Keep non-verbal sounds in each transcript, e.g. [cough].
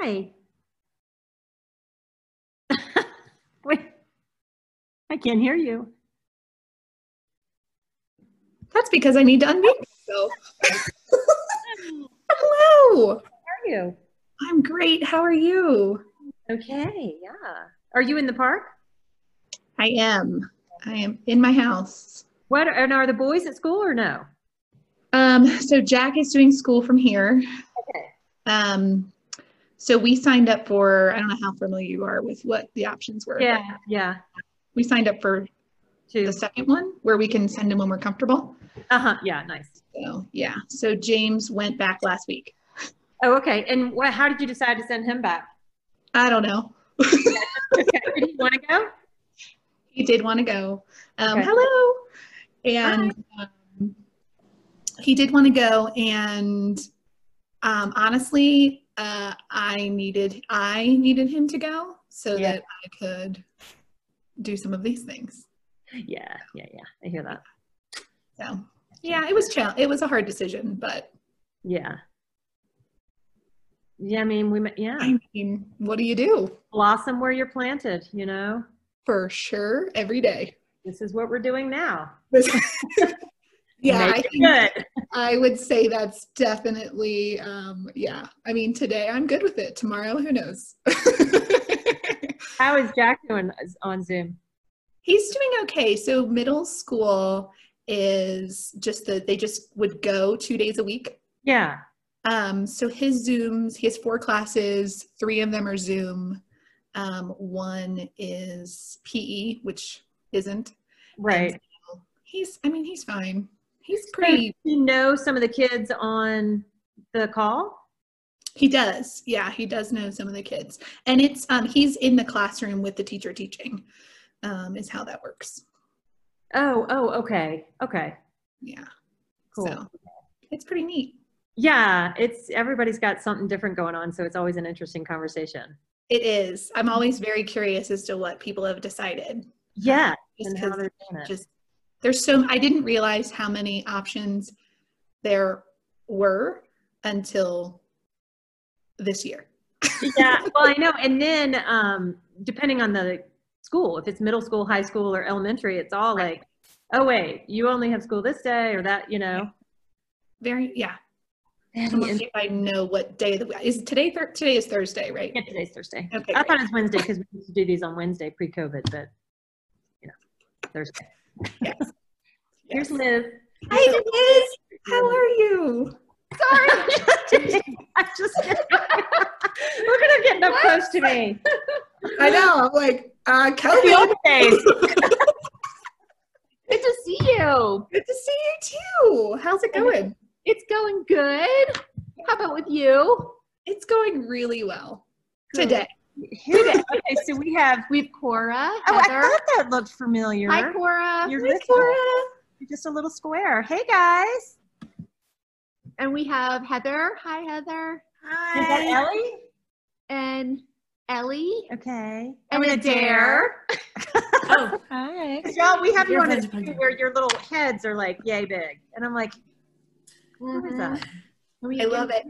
Hi. [laughs] Wait, I can't hear you. That's because I need to unmute myself. [laughs] Hello. How are you? I'm great. How are you? Okay, yeah. Are you in the park? I am. I am in my house. What and are the boys at school or no? Um, so Jack is doing school from here. Okay. Um, so we signed up for, I don't know how familiar you are with what the options were. Yeah, yeah. We signed up for Two. the second one where we can send him when we're comfortable. Uh-huh. Yeah, nice. So yeah. So James went back last week. Oh, okay. And what how did you decide to send him back? I don't know. Okay. [laughs] Did he want to go? he did want to go. Um, Okay. Hello. And um, he did want to go. And um, honestly, uh, I needed I needed him to go so Yeah. that I could do some of these things. Yeah, yeah, yeah. I hear that. So yeah, it was chal- It was a hard decision, but Yeah. Yeah, I mean, we, yeah, I mean, what do you do? blossom where you're planted, you know? For sure, every day. This is what we're doing now. [laughs] yeah, I think good. I would say that's definitely, um, yeah. I mean, today I'm good with it. Tomorrow, who knows? [laughs] How is Jack doing on Zoom? He's doing okay. So middle school is just that they just would go two days a week. Yeah. Um, so his Zooms, he has four classes. Three of them are Zoom. Um, one is PE, which isn't. Right. He's, I mean, he's fine. He's pretty. you know some of the kids on the call? He does. Yeah, he does know some of the kids. And it's um he's in the classroom with the teacher teaching. Um is how that works. Oh, oh, okay. Okay. Yeah. Cool. So it's pretty neat. Yeah, it's everybody's got something different going on, so it's always an interesting conversation. It is. I'm always very curious as to what people have decided. Yeah, Just and how 'cause they're doing it. just there's so I didn't realize how many options there were until this year. [laughs] yeah, well, I know. And then um, depending on the school, if it's middle school, high school, or elementary, it's all Right. like, oh wait, you only have school this day or that, you know. Very yeah. And, I'm gonna see if I know what day of the week is today thir- today is Thursday, right? yeah, today's Thursday. Okay. I great. thought it was Wednesday because we used to do these on Wednesday pre-COVID, but you know, Thursday. Yes. [laughs] Here's Yes. Liz. Hi Liz. How are you? Sorry. [laughs] I'm just kidding. Look at her getting up close to me. I know. I'm like, uh, Kelly. old days. [laughs] Good to see you. Good to see you too. How's it going? It's going good. How about with you? It's going really well Good. today. Who the- okay, so we have. We have Cora, Oh, I thought that looked familiar. Hi, Cora. You're Hi, little. Cora. You're just a little square. Hey guys. And we have Heather. Hi, Heather. Hi. Is that Ellie? And Ellie. Okay. And I'm Adair. [laughs] Oh, hi. Y'all, we have you Your on a heads are screen big. where your little heads are like yay big, and I'm like, who is mm-hmm. that? I love it.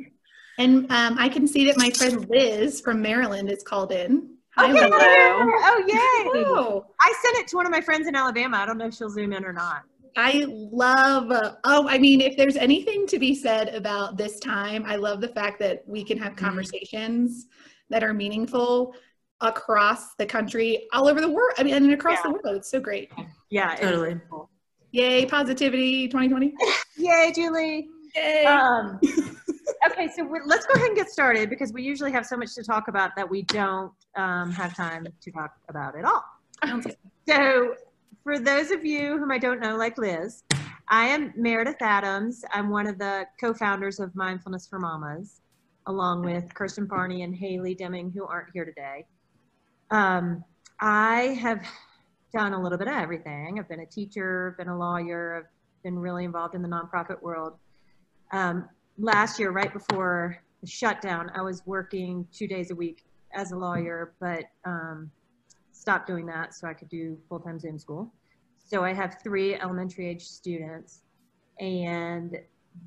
And um, I can see that my friend Liz from Maryland is called in. Hi, Okay. Liz. Oh yay! Hello. I sent it to one of my friends in Alabama. I don't know if she'll zoom in or not. I love, uh, oh, I mean, if there's anything to be said about this time, I love the fact that we can have Mhm. conversations that are meaningful across the country, all over the world. I mean, and across the world. It's so great. Yeah, it Totally. cool. Yay, positivity 2020. [laughs] Yay, Julie. Yay. Um, okay, so let's go ahead and get started because we usually have so much to talk about that we don't um, have time to talk about at all. [laughs] So, for those of you whom I don't know, like Liz, I am Meredith Adams. I'm one of the co founders of Mindfulness for Mamas, along with Kirsten Barney and Haley Deming, who aren't here today. Um, I have done a little bit of everything. I've been a teacher, been a lawyer, I've been really involved in the nonprofit world. Um, last year, right before the shutdown, I was working two days a week as a lawyer, but um, stopped doing that so I could do full-time Zoom school. So I have three elementary age students and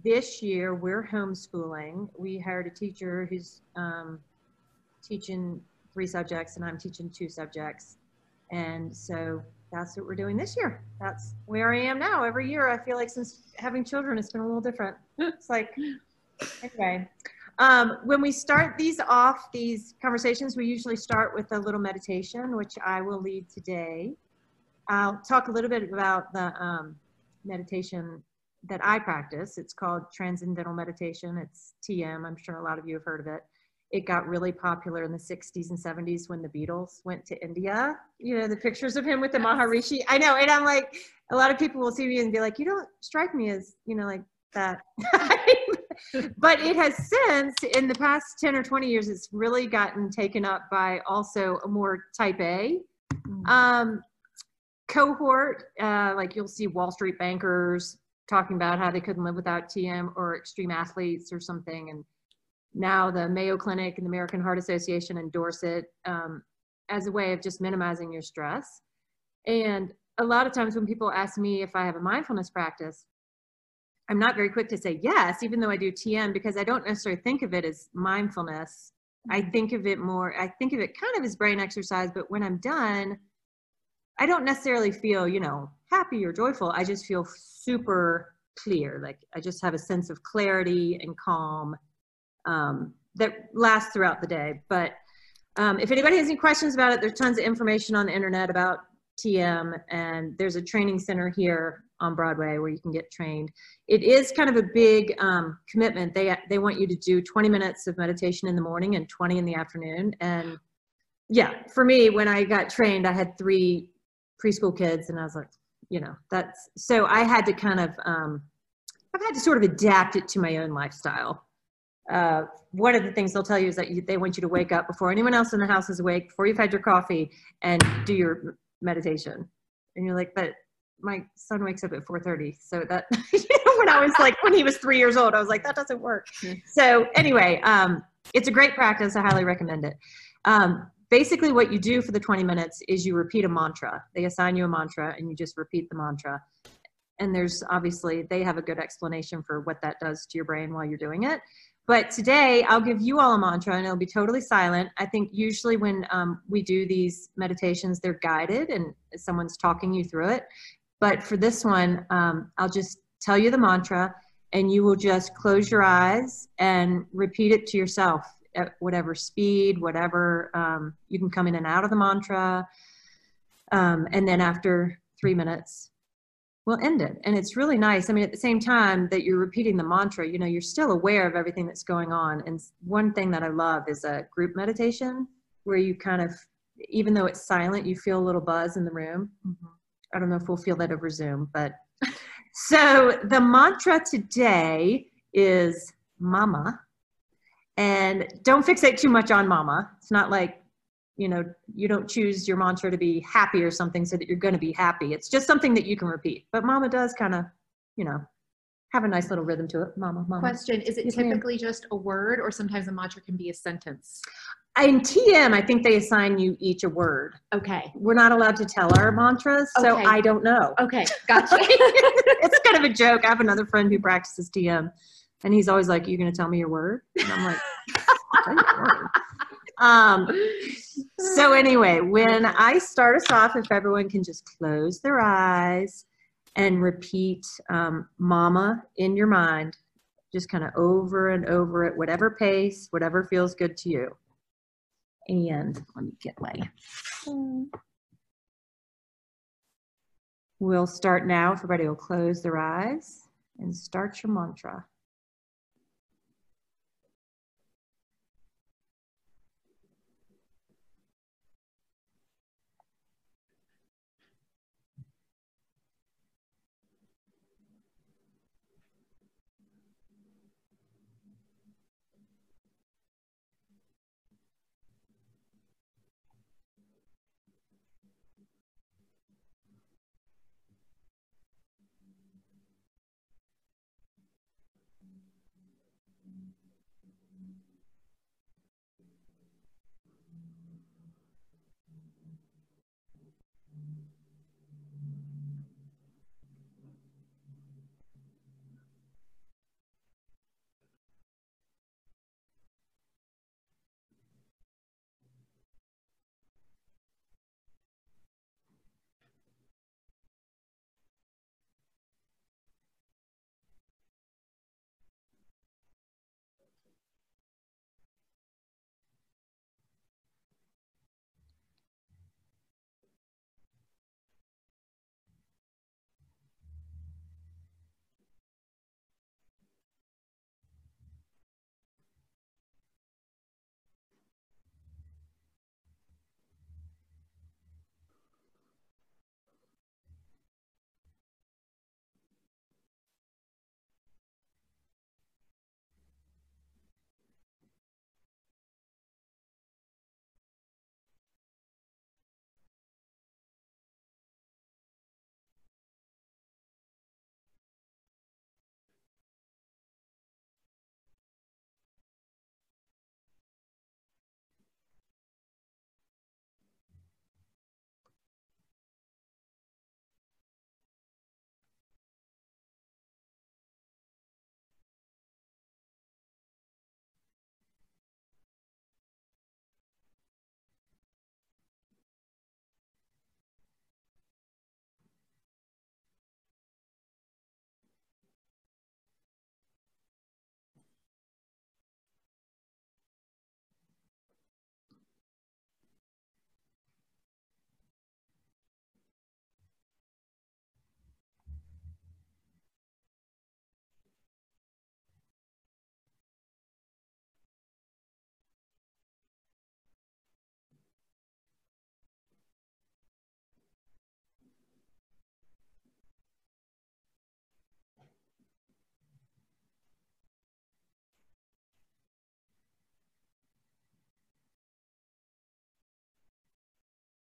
this year we're homeschooling. We hired a teacher who's um, teaching three subjects and I'm teaching two subjects. And so that's what we're doing this year. That's where I am now. Every year, I feel like since having children, it's been a little different. It's like, anyway. Um, when we start these off, these conversations, we usually start with a little meditation, which I will lead today. I'll talk a little bit about the um, meditation that I practice. It's called Transcendental Meditation. It's TM. I'm sure a lot of you have heard of it. It got really popular in the 60s and 70s when the Beatles went to India. You know, the pictures of him with the Maharishi. I know. And I'm like, a lot of people will see me and be like, you don't strike me as, you know, like that. [laughs] but it has since, in the past 10 or 20 years, it's really gotten taken up by also a more type A um, cohort. Uh, like you'll see Wall Street bankers talking about how they couldn't live without TM or extreme athletes or something. And now the Mayo Clinic and the American Heart Association endorse it um, as a way of just minimizing your stress. And a lot of times when people ask me if I have a mindfulness practice, I'm not very quick to say yes, even though I do TM, because I don't necessarily think of it as mindfulness. I Mm-hmm. think of it more, I think of it kind of as brain exercise, but when I'm done, I don't necessarily feel, you know, happy or joyful. I just feel super clear. Like I just have a sense of clarity and calm um, that lasts throughout the day. But um, if anybody has any questions about it, there's tons of information on the internet about TM, and there's a training center here on Broadway where you can get trained. It is kind of a big um, commitment. They they want you to do 20 minutes of meditation in the morning and 20 in the afternoon. And yeah, for me, when I got trained, I had three preschool kids, and I was like, you know, that's so I had to kind of um, I've had to sort of adapt it to my own lifestyle. Uh, one of the things they'll tell you is that you, they want you to wake up before anyone else in the house is awake, before you've had your coffee, and do your meditation. And you're like, but my son wakes up at 4:30, so that [laughs] you know, when I was like when he was three years old, I was like, that doesn't work. So anyway, um, it's a great practice. I highly recommend it. Um, basically, what you do for the 20 minutes is you repeat a mantra. They assign you a mantra, and you just repeat the mantra. And there's obviously they have a good explanation for what that does to your brain while you're doing it. But today, I'll give you all a mantra and it'll be totally silent. I think usually when um, we do these meditations, they're guided and someone's talking you through it. But for this one, um, I'll just tell you the mantra and you will just close your eyes and repeat it to yourself at whatever speed, whatever. Um, you can come in and out of the mantra. Um, and then after three minutes, we'll end it. And it's really nice. I mean, at the same time that you're repeating the mantra, you know, you're still aware of everything that's going on. And one thing that I love is a group meditation where you kind of, even though it's silent, you feel a little buzz in the room. Mm-hmm. I don't know if we'll feel that over Zoom, but [laughs] so the mantra today is mama. And don't fixate too much on mama. It's not like, you know, you don't choose your mantra to be happy or something so that you're going to be happy. It's just something that you can repeat. But mama does kind of, you know, have a nice little rhythm to it. Mama, mama. Question, is it Yes, ma'am. typically just a word or sometimes a mantra can be a sentence? In TM, I think they assign you each a word. Okay. We're not allowed to tell our mantras, so Okay. I don't know. Okay. Gotcha. [laughs] [laughs] it's kind of a joke. I have another friend who practices TM, and he's always like, You're gonna tell me your word?" And I'm like, Um, so [laughs] anyway, when I start us off, if everyone can just close their eyes and repeat um, "Mama" in your mind, just kind of over and over at whatever pace, whatever feels good to you. And let me get my. We'll start now. Everybody will close their eyes and start your mantra.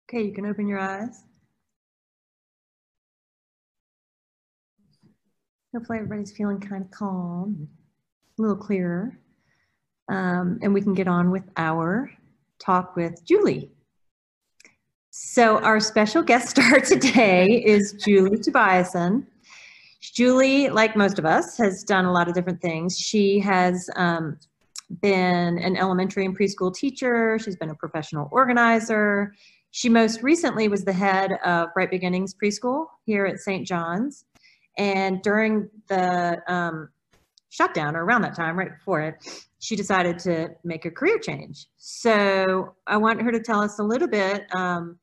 Okay, you can open your eyes. Hopefully everybody's feeling kind of calm, a little clearer. Um, and we can get on with our talk with Julie. So our special guest star [laughs] today is Julie Tobiasen. Julie, like most of us, has done a lot of different things. She has um, been an elementary and preschool teacher. She's been a professional organizer. She most recently was the head of Bright Beginnings Preschool here at St. John's. And during the um, shutdown, or around that time, right before it, she decided to make a career change. So I want her to tell us a little bit. Um,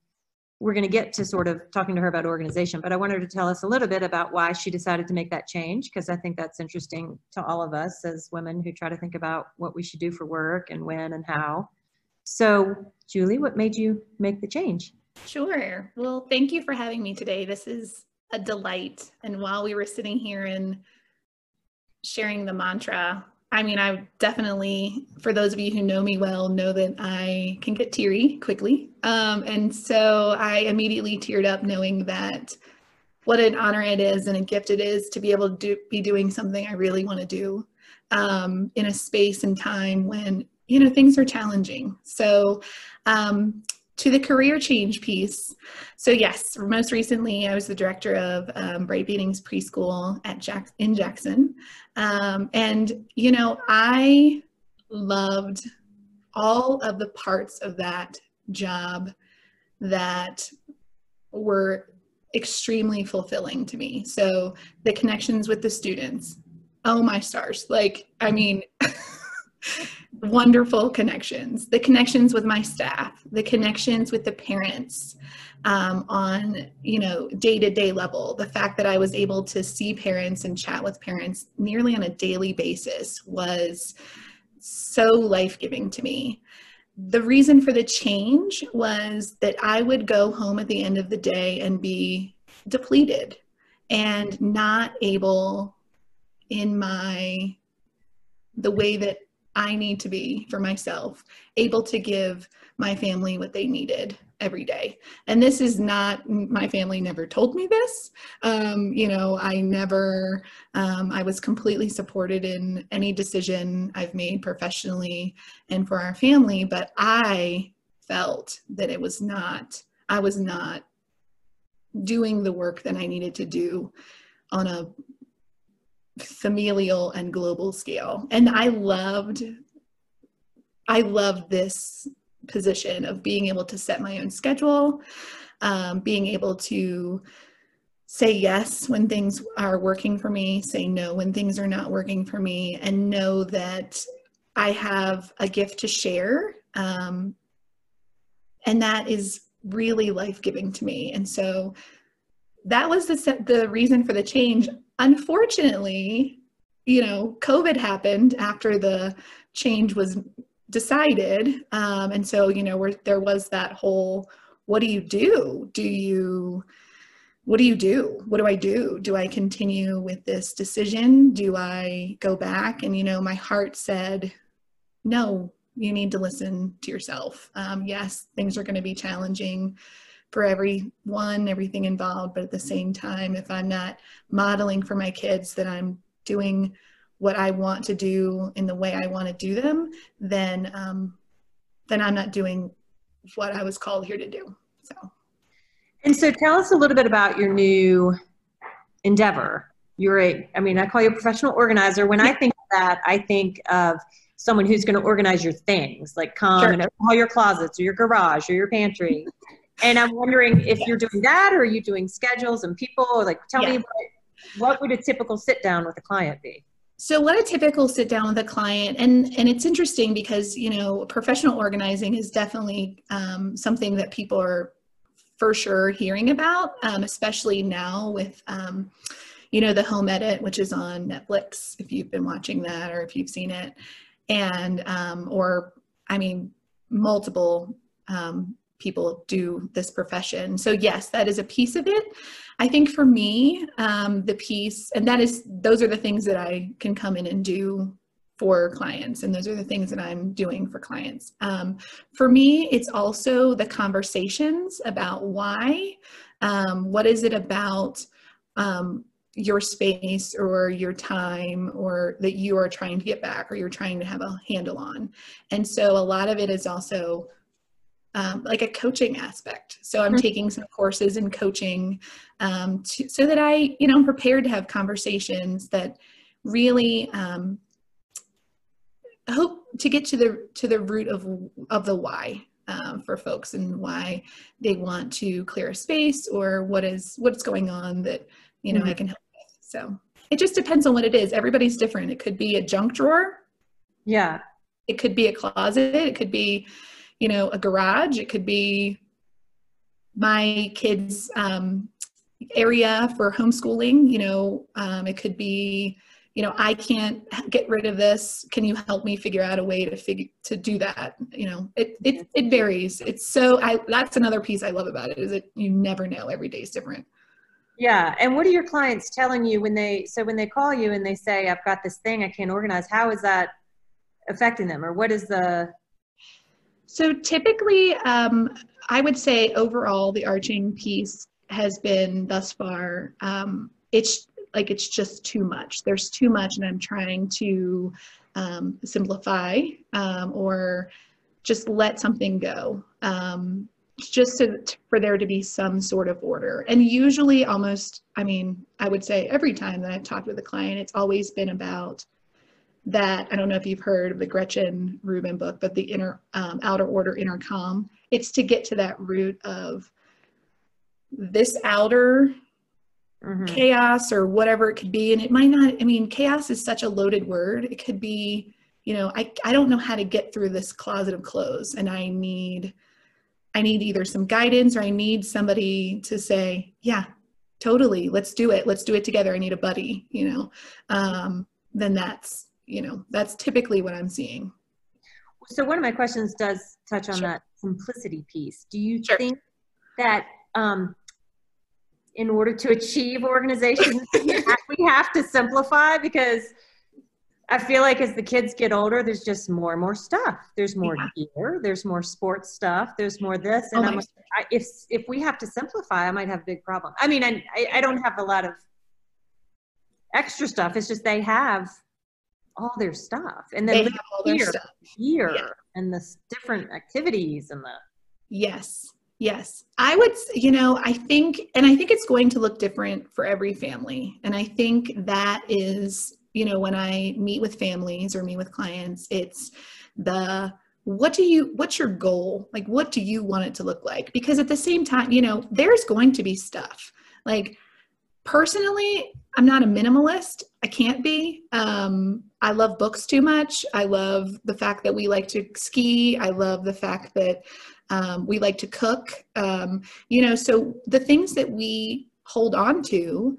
we're going to get to sort of talking to her about organization, but I want her to tell us a little bit about why she decided to make that change because I think that's interesting to all of us as women who try to think about what we should do for work and when and how. So, Julie, what made you make the change? Sure. Well, thank you for having me today. This is a delight. And while we were sitting here and sharing the mantra, I mean, I definitely, for those of you who know me well, know that I can get teary quickly. Um, and so I immediately teared up knowing that what an honor it is and a gift it is to be able to do, be doing something I really want to do um, in a space and time when, you know, things are challenging. So um, to the career change piece. So yes, most recently I was the director of um, Bright Beginnings Preschool at Jack in Jackson. Um, and, you know, I loved all of the parts of that job that were extremely fulfilling to me. So the connections with the students, oh my stars. Like, I mean, [laughs] wonderful connections. The connections with my staff the connections with the parents um, on you know day-to-day level. The fact that i was able to see parents and chat with parents nearly on a daily basis was so life-giving to me. The reason for the change was that i would go home at the end of the day and be depleted and not able in my the way that I need to be for myself, able to give my family what they needed every day. And this is not, my family never told me this. Um, you know, I never, um, I was completely supported in any decision I've made professionally and for our family, but I felt that it was not, I was not doing the work that I needed to do on a familial and global scale. And I loved, I loved this position of being able to set my own schedule, um, being able to say yes when things are working for me, say no when things are not working for me, and know that I have a gift to share. Um, and that is really life giving to me. And so that was the, the reason for the change. Unfortunately, you know, COVID happened after the change was decided. Um, and so, you know, there was that whole, what do you do? Do you, what do you do? What do I do? Do I continue with this decision? Do I go back? And, you know, my heart said, no, you need to listen to yourself. Um, yes, things are going to be challenging for everyone, everything involved, but at the same time, if I'm not modeling for my kids that I'm doing what I want to do in the way I want to do them, then um, then I'm not doing what I was called here to do. So. And so, tell us a little bit about your new endeavor. You're a, I mean, I call you a professional organizer. When I think of that, I think of someone who's going to organize your things, like come sure. and open all your closets or your garage or your pantry. And I'm wondering if you're doing that or are you doing schedules and people? Like, tell yeah. me what, what would a typical sit down with a client be? So what a typical sit down with a client, and and it's interesting because you know professional organizing is definitely um, something that people are for sure hearing about, um, especially now with um, you know the home edit, which is on Netflix. If you've been watching that or if you've seen it, and um, or I mean multiple um, people do this profession. So yes, that is a piece of it. I think for me, um, the piece, and that is, those are the things that I can come in and do for clients and those are the things that i'm doing for clients um, for me it's also the conversations about why um, what is it about um, your space or your time or that you are trying to get back or you're trying to have a handle on and so a lot of it is also um, like a coaching aspect so i'm mm-hmm. taking some courses in coaching um, to, so that i you know i'm prepared to have conversations that really um, hope to get to the to the root of of the why um, for folks and why they want to clear a space or what is what's going on that you know mm-hmm. I can help with. So it just depends on what it is. Everybody's different. It could be a junk drawer. Yeah. It could be a closet. It could be, you know, a garage. It could be my kids' um, area for homeschooling. You know, um, it could be you know i can't get rid of this. Can you help me figure out a way to figure to do that? You know it it, it varies. It's so i that's another piece i love about it is that you never know. Every day is different. Yeah. And what are your clients telling you when they so when they call you and they say i've got this thing. I can't organize. How is that affecting them? Or what is the so typically um, i would say overall the arching piece has been thus far um, it's like it's just too much. There's too much, and I'm trying to um, simplify um, or just let something go. Um, just to, for there to be some sort of order. And usually, almost, I mean, I would say every time that I've talked with a client, it's always been about that. I don't know if you've heard of the Gretchen Rubin book, but the inner um, outer order, inner calm. It's to get to that root of this outer mm-hmm. chaos or whatever it could be. And it might not, I mean, chaos is such a loaded word. It could be, you know, I, I don't know how to get through this closet of clothes and I need, I need either some guidance or I need somebody to say, yeah, totally, let's do it. Let's do it together. I need a buddy, you know, um, then that's, you know, that's typically what I'm seeing. So one of my questions does touch on sure. that simplicity piece. Do you sure. think that um, in order to achieve organization [laughs] we have to simplify because I feel like as the kids get older, there's just more and more stuff. There's more yeah. gear. There's more sports stuff. There's more this. And oh I'm like, I, if if we have to simplify, I might have a big problem. I mean, I I don't have a lot of extra stuff. It's just they have all their stuff, and then they have all their stuff here yeah. and the different activities and the yes Yes, I would, you know, I think, and I think it's going to look different for every family. And I think that is, you know, when I meet with families or meet with clients, it's the, what do you, what's your goal? Like, what do you want it to look like? Because at the same time, you know, there's going to be stuff. Like, personally, I'm not a minimalist. I can't be. Um, I love books too much. I love the fact that we like to ski. I love the fact that um, we like to cook. Um, you know, so the things that we hold on to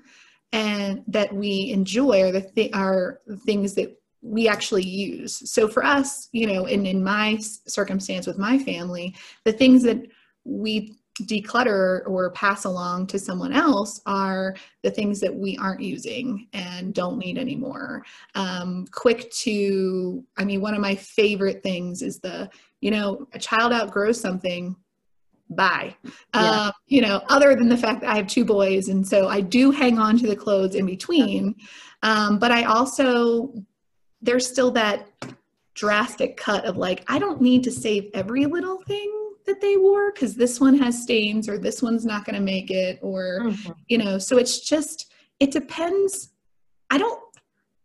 and that we enjoy are the th- are things that we actually use. So for us, you know, and in my circumstance with my family, the things that we declutter or pass along to someone else are the things that we aren't using and don't need anymore. Um, quick to, I mean, one of my favorite things is the, you know, a child outgrows something, bye. Yeah. Um, you know, other than the fact that I have two boys, and so I do hang on to the clothes in between, um, but I also, there's still that drastic cut of like, I don't need to save every little thing that they wore because this one has stains or this one's not going to make it or mm-hmm. you know so it's just it depends. I don't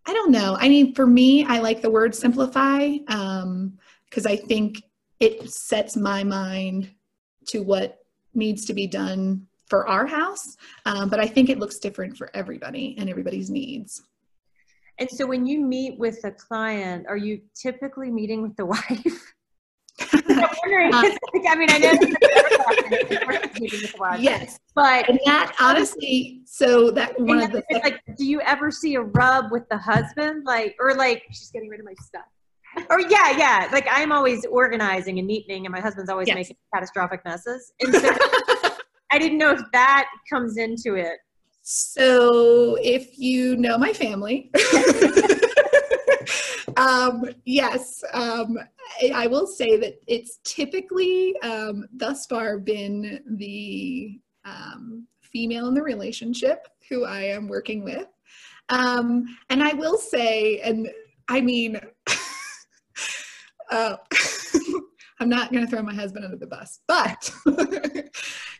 i don't know. I mean for me i like the word simplify um because i think it sets my mind to what needs to be done for our house um, but i think it looks different for everybody and everybody's needs. And so when you meet with a client are you typically meeting with the [laughs] wife wondering, uh, I mean, I know. yes, but and that honestly, so that one of the like, do you ever see a rub with the husband, like, or like, she's getting rid of my stuff? Or yeah, yeah. Like I'm always organizing and neatening, and my husband's always yes. making catastrophic messes. And so [laughs] I didn't know if that comes into it. So if you know my family. [laughs] [laughs] um, yes, um, I, will say that it's typically um, thus far been the um, female in the relationship who I am working with. Um, and I will say, and I mean, [laughs] uh, [laughs] I'm not going to throw my husband under the bus, but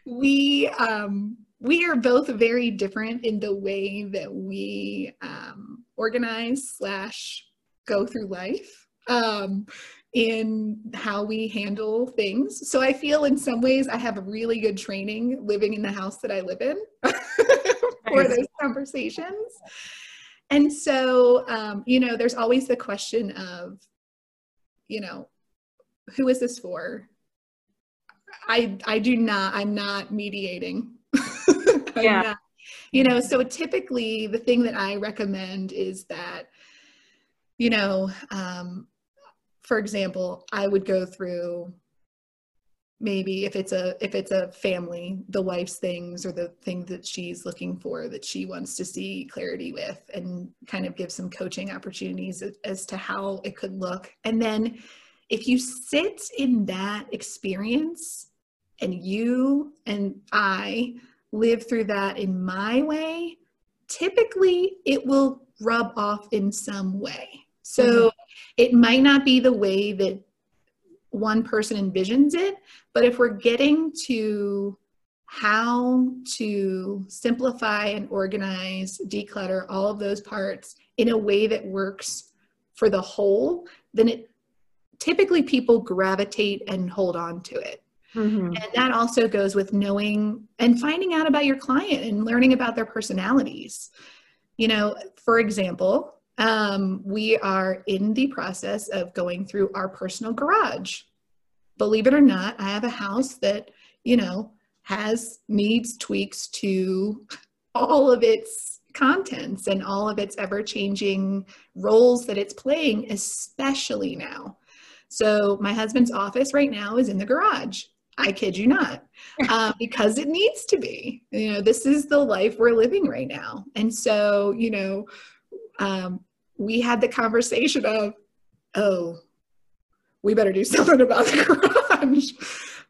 we um, we are both very different in the way that we um, organize slash go through life um, in how we handle things. So I feel in some ways I have a really good training living in the house that I live in [laughs] for those conversations. And so, um, you know, there's always the question of, you know, who is this for? I I do not. I'm not mediating. [laughs] Yeah. Not, you know, so typically the thing that I recommend is that, you know, um, for example, I would go through maybe if it's a if it's a family the wife's things or the thing that she's looking for that she wants to see clarity with and kind of give some coaching opportunities as, as to how it could look. And then if you sit in that experience and you and i live through that in my way typically it will rub off in some way so Mhm. it might not be the way that one person envisions it, but if we're getting to how to simplify and organize, declutter all of those parts in a way that works for the whole, then it typically people gravitate and hold on to it. Mhm. And that also goes with knowing and finding out about your client and learning about their personalities. You know, for example, um, we are in the process of going through our personal garage. Believe it or not, I have a house that, you know, has needs tweaks to all of its contents and all of its ever changing roles that it's playing, especially now. So, my husband's office right now is in the garage. I kid you not, uh, [laughs] because it needs to be. You know, this is the life we're living right now. And so, you know, um, we had the conversation of, oh, we better do [laughs] something about the garage.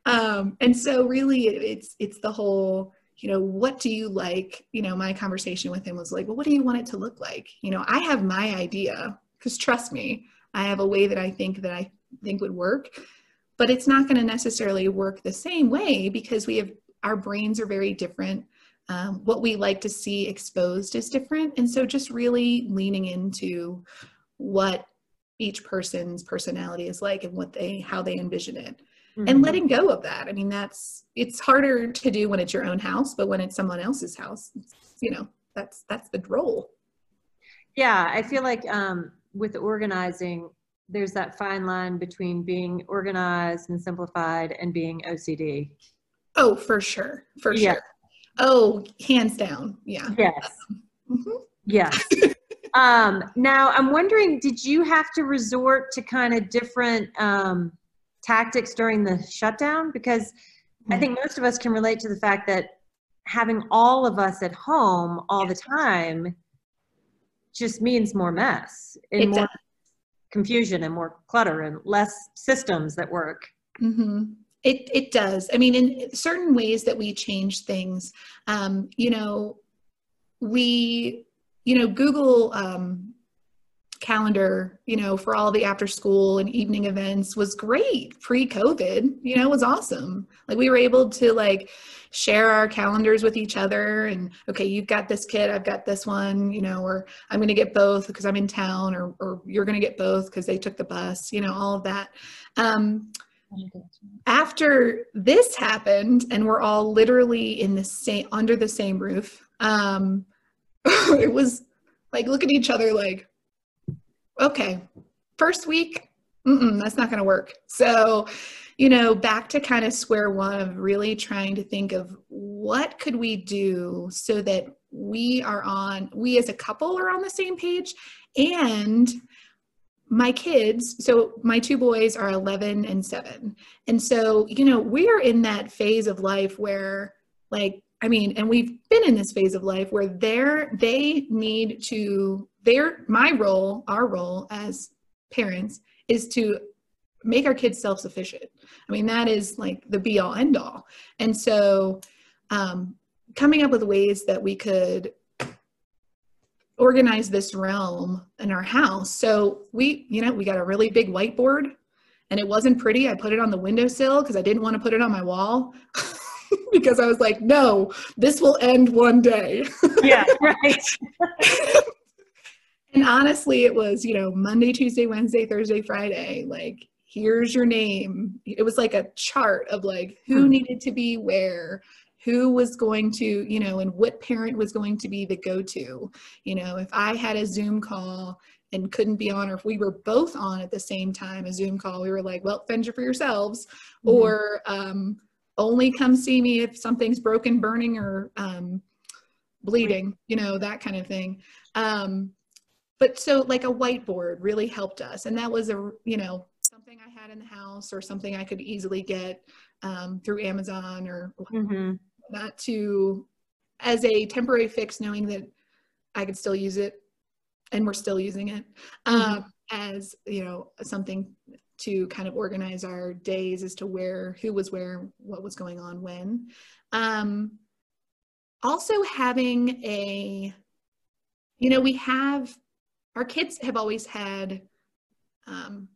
Um, and so, really, it, it's it's the whole, you know, what do you like? You know, my conversation with him was like, well, what do you want it to look like? You know, I have my idea because trust me, I have a way that I think that I think would work, but it's not going to necessarily work the same way because we have our brains are very different. Um, what we like to see exposed is different. And so just really leaning into what each person's personality is like and what they how they envision it. And Mhm. letting go of that. I mean that's it's harder to do when it's your own house but when it's someone else's house you know that's that's the role. Yeah, I feel like um, with organizing, there's that fine line between being organized and simplified and being OCD. oh for sure for Yeah. sure oh hands down yeah Yes. Mhm. Yes. [laughs] um, now, I'm wondering, did you have to resort to kind of different um, tactics during the shutdown? Because I think most of us can relate to the fact that having all of us at home all the time just means more mess and It more does. Confusion and more clutter and less systems that work. hmm It it does. I mean, in certain ways that we change things, um, you know, we, you know, Google um, Calendar, you know, for all the after school and evening events was great pre-COVID. You know, was awesome. Like we were able to like share our calendars with each other, and okay, you've got this kid, I've got this one, you know, or I'm going to get both because I'm in town, or or you're going to get both because they took the bus. You know, all of that. Um, after this happened and we're all literally in the same under the same roof um [laughs] it was like look at each other like okay first week that's not going to work. So you know back to kind of square one of really trying to think of what could we do so that we are on we as a couple are on the same page and my kids so my two boys are 11 and 7 and so you know we're in that phase of life where like I mean, and we've been in this phase of life where they're they need to their my role, our role as parents is to make our kids self-sufficient. I mean, that is like the be all end all. And so um, coming up with ways that we could organize this realm in our house. So we, you know, we got a really big whiteboard and it wasn't pretty. I put it on the windowsill because I didn't want to put it on my wall. [laughs] because I was like, no, this will end one day. Yeah, [laughs] right. [laughs] and honestly, it was, you know, Monday, Tuesday, Wednesday, Thursday, Friday. Like, here's your name. It was like a chart of like who Hmm. needed to be where, who was going to, you know, and what parent was going to be the go to. You know, if I had a Zoom call and couldn't be on, or if we were both on at the same time, a Zoom call, we were like, well, fend for yourselves. Mhm. Or, um, only come see me if something's broken, burning, or um, bleeding, you know, that kind of thing. Um, but so like a whiteboard really helped us. And that was a, you know, something I had in the house or something I could easily get um, through Amazon or Mhm. not to, as a temporary fix, knowing that I could still use it and we're still using it um, as, you know, something to kind of organize our days as to where, who was where, what was going on when. Um, also having a, you know, we have, our kids have always had um,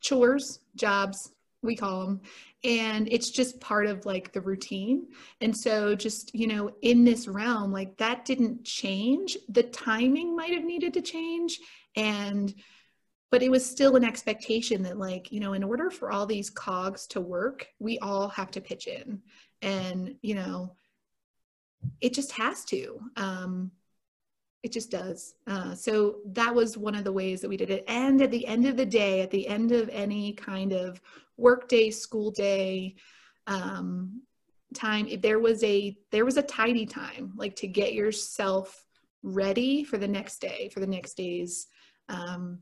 chores, jobs, we call them, and it's just part of like the routine. And so, just, you know, in this realm, like that didn't change. The timing might have needed to change. And, but it was still an expectation that, like, you know, in order for all these cogs to work, we all have to pitch in. And, you know, it just has to. Um, it just does. Uh, so that was one of the ways that we did it. And at the end of the day, at the end of any kind of work day, school day, um, time, if there was a there was a tidy time, like to get yourself ready for the next day, for the next day's um,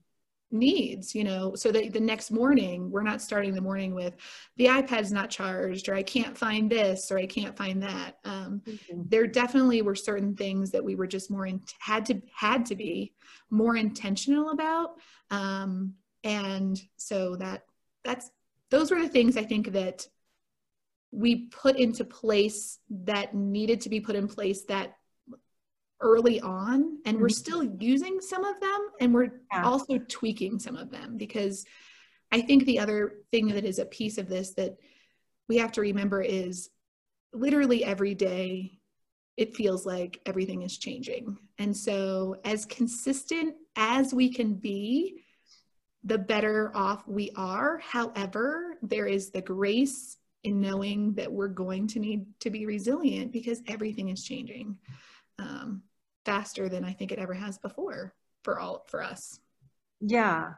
needs, you know, so that the next morning we're not starting the morning with the iPad's not charged, or I can't find this, or I can't find that. Um, Mhm. there definitely were certain things that we were just more in, had to had to be more intentional about um, and so that that's those were the things i think that we put into place that needed to be put in place that early on and we're Mhm. still using some of them and we're Yeah. also tweaking some of them because i think the other thing that is a piece of this that we have to remember is literally every day it feels like everything is changing. And so, as consistent as we can be, the better off we are. However, there is the grace in knowing that we're going to need to be resilient because everything is changing um, faster than I think it ever has before for all for us. Yeah.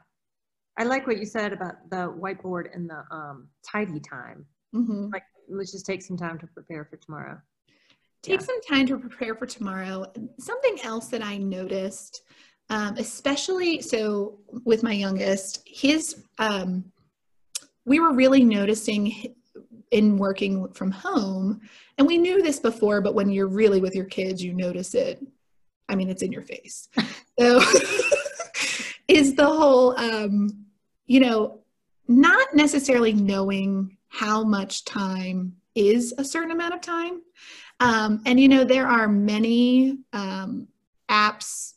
I like what you said about the whiteboard and the um, tidy time. Mhm. Like, let's just take some time to prepare for tomorrow. take Yeah. some time to prepare for tomorrow. Something else that I noticed, um, especially so with my youngest, his, um, we were really noticing in working from home, and we knew this before, but when you're really with your kids, you notice it. I mean, it's in your face. So, [laughs] is the whole, um, you know, not necessarily knowing how much time is a certain amount of time. Um, and you know, there are many um, apps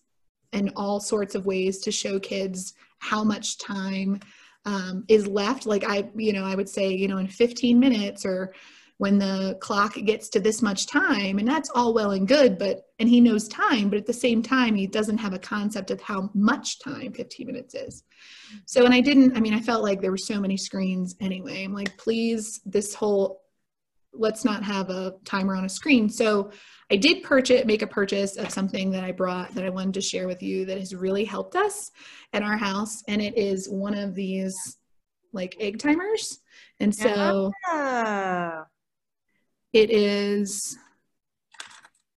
and all sorts of ways to show kids how much time um, is left. Like I, you know, I would say, you know, in 15 minutes or when the clock gets to this much time, and that's all well and good, but, and he knows time, but at the same time, he doesn't have a concept of how much time 15 minutes is. So, and I didn't, I mean, I felt like there were so many screens anyway. I'm like, please, this whole let's not have a timer on a screen. So I did purchase, make a purchase of something that I brought that I wanted to share with you that has really helped us at our house. And it is one of these like egg timers. And so Ah, it is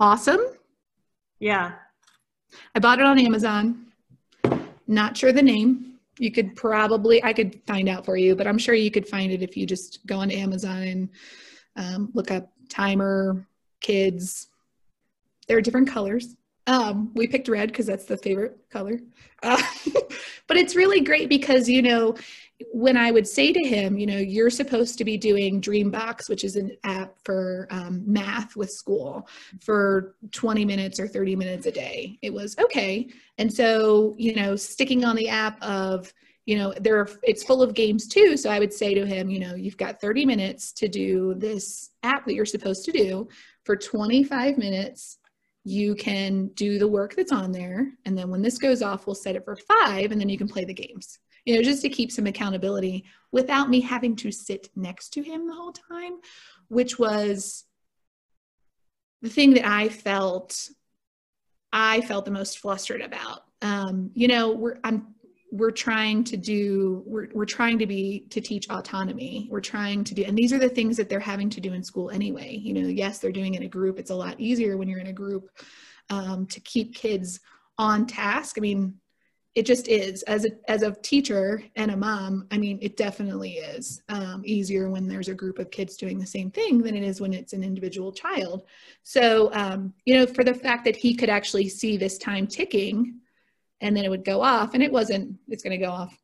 awesome. yeah. I bought it on Amazon. Not sure the name. You could probably, I could find out for you, but I'm sure you could find it if you just go on Amazon and um, look up timer kids. There are different colors. Um, we picked red because that's the favorite color. Uh, [laughs] but it's really great because, you know, when I would say to him, you know, you're supposed to be doing Dreambox, which is an app for um, math with school for 20 minutes or 30 minutes a day, it was okay. And so, you know, sticking on the app of, you know, there are, it's full of games too. So I would say to him, you know, you've got 30 minutes to do this app that you're supposed to do. For 25 minutes you can do the work that's on there. And then when this goes off we'll set it for five and then you can play the games. You know just to keep some accountability without me having to sit next to him the whole time which was the thing that i felt i felt the most flustered about. Um, you know we're i'm we're trying to do we're, we're trying to be to teach autonomy. We're trying to do and these are the things that they're having to do in school anyway. You know yes they're doing it in a group. It's a lot easier when you're in a group um, to keep kids on task. I mean it just is. As a as a teacher and a mom i mean it definitely is um, easier when there's a group of kids doing the same thing than it is when it's an individual child. So um, you know for the fact that he could actually see this time ticking and then it would go off and it wasn't it's going to go off.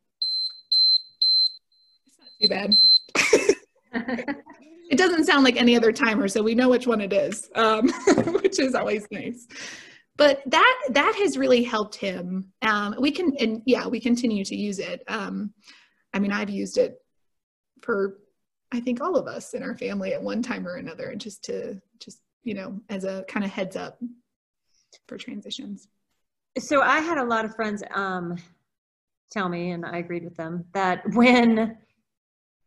It's not too bad. [laughs] It doesn't sound like any other timer so we know which one it is um, [laughs] which is always nice. But that that has really helped him. Um, we can and yeah we continue to use it. Um, i mean i've used it for i think all of us in our family at one time or another just to just you know as a kind of heads up for transitions so I had a lot of friends um, tell me, and I agreed with them, that when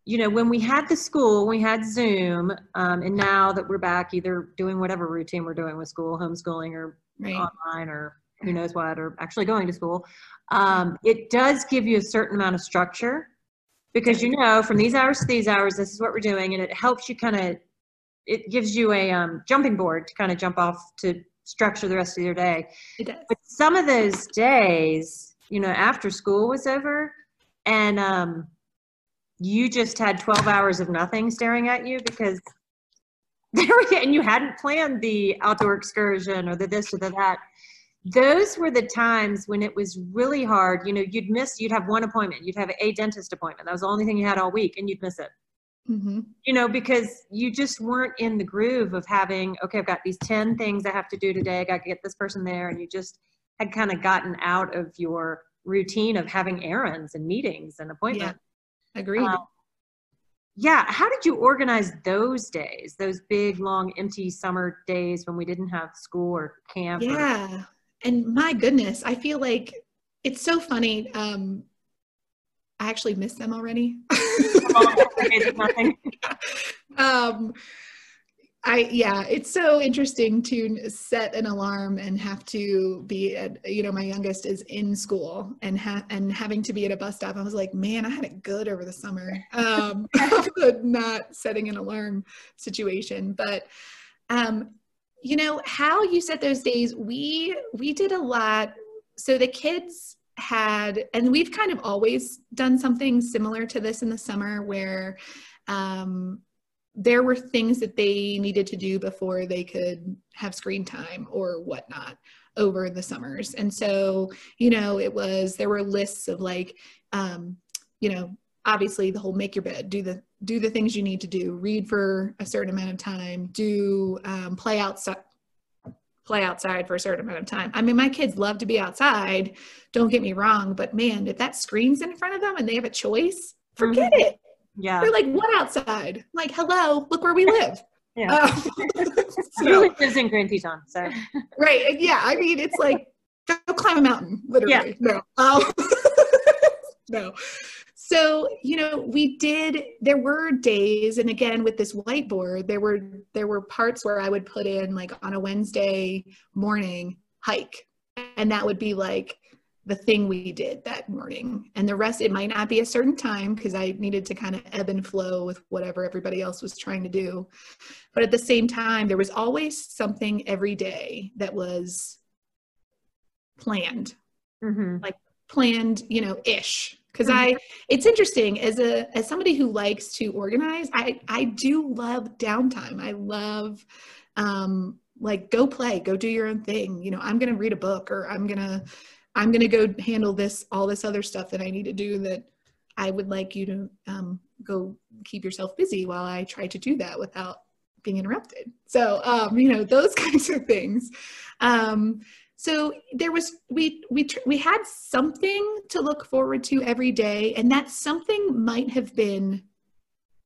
you know when we had the school, we had Zoom, um, and now that we're back, either doing whatever routine we're doing with school, homeschooling, or right. online, or who knows what, or actually going to school, um, it does give you a certain amount of structure because you know from these hours to these hours, this is what we're doing, and it helps you kind of it gives you a um, jumping board to kind of jump off to structure the rest of your day. It does. But some of those days, you know, after school was over and um, you just had 12 hours of nothing staring at you because [laughs] there and you hadn't planned the outdoor excursion or the this or the that. Those were the times when it was really hard. You know, you'd miss, you'd have one appointment, you'd have a dentist appointment. That was the only thing you had all week and you'd miss it. Mm-hmm. You know, because you just weren't in the groove of having, okay, I've got these 10 things I have to do today. I got to get this person there. And you just had kind of gotten out of your routine of having errands and meetings and appointments. Yeah. Agreed. Um, yeah. How did you organize those days, those big, long, empty summer days when we didn't have school or camp? Yeah. Or- and my goodness, I feel like it's so funny. Um, I actually miss them already. [laughs] um, I yeah, it's so interesting to set an alarm and have to be at you know my youngest is in school and ha- and having to be at a bus stop. I was like, man, I had it good over the summer. Um, [laughs] not setting an alarm situation, but um, you know how you set those days. We we did a lot. So the kids had, and we've kind of always done something similar to this in the summer where um, there were things that they needed to do before they could have screen time or whatnot over the summers. And so, you know, it was, there were lists of like, um, you know, obviously the whole make your bed, do the, do the things you need to do, read for a certain amount of time, do um, play outside, play outside for a certain amount of time. I mean, my kids love to be outside, don't get me wrong, but man, if that screen's in front of them and they have a choice, forget mm-hmm. it. Yeah. They're like, what outside? like, hello, look where we live. [laughs] yeah. Um, [laughs] so, really lives in Grand Teton, so. Right. Yeah. I mean, it's like, go climb a mountain, literally. Yeah. No. Um, [laughs] no. So, you know, we did there were days and again with this whiteboard, there were there were parts where I would put in like on a Wednesday morning hike. And that would be like the thing we did that morning. And the rest it might not be a certain time because I needed to kind of ebb and flow with whatever everybody else was trying to do. But at the same time, there was always something every day that was planned. Mm-hmm. Like planned, you know, ish because mm-hmm. i it's interesting as a as somebody who likes to organize i i do love downtime. I love um, like go play go do your own thing. You know i'm going to read a book or i'm going to i'm to go handle this all this other stuff that i need to do that i would like you to um, go keep yourself busy while i try to do that without being interrupted. So um, you know those [laughs] kinds of things. Um, so there was we we we had something to look forward to every day and that something might have been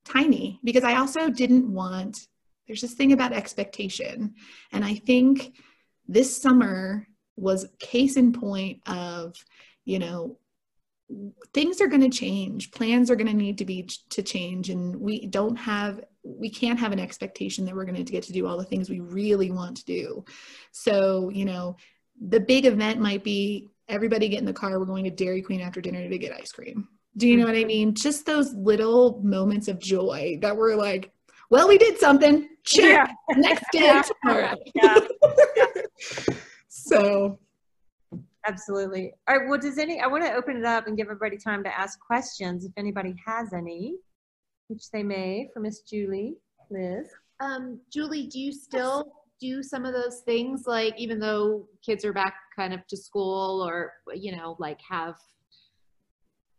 tiny because i also didn't want there's this thing about expectation. And I think this summer was case in point of, you know, things are going to change plans are going to need to be to change and we don't have we can't have an expectation that we're going to get to do all the things we really want to do so you know the big event might be everybody get in the car we're going to dairy queen after dinner to get ice cream do you know what i mean just those little moments of joy that were like well, we did something. Check. Yeah. Next day tomorrow. Yeah. yeah. [laughs] so absolutely. All right. Well, does any I want to open it up and give everybody time to ask questions if anybody has any, which they may for Miss Julie, Liz. Um, Julie, do you still do some of those things like even though kids are back kind of to school or you know, like have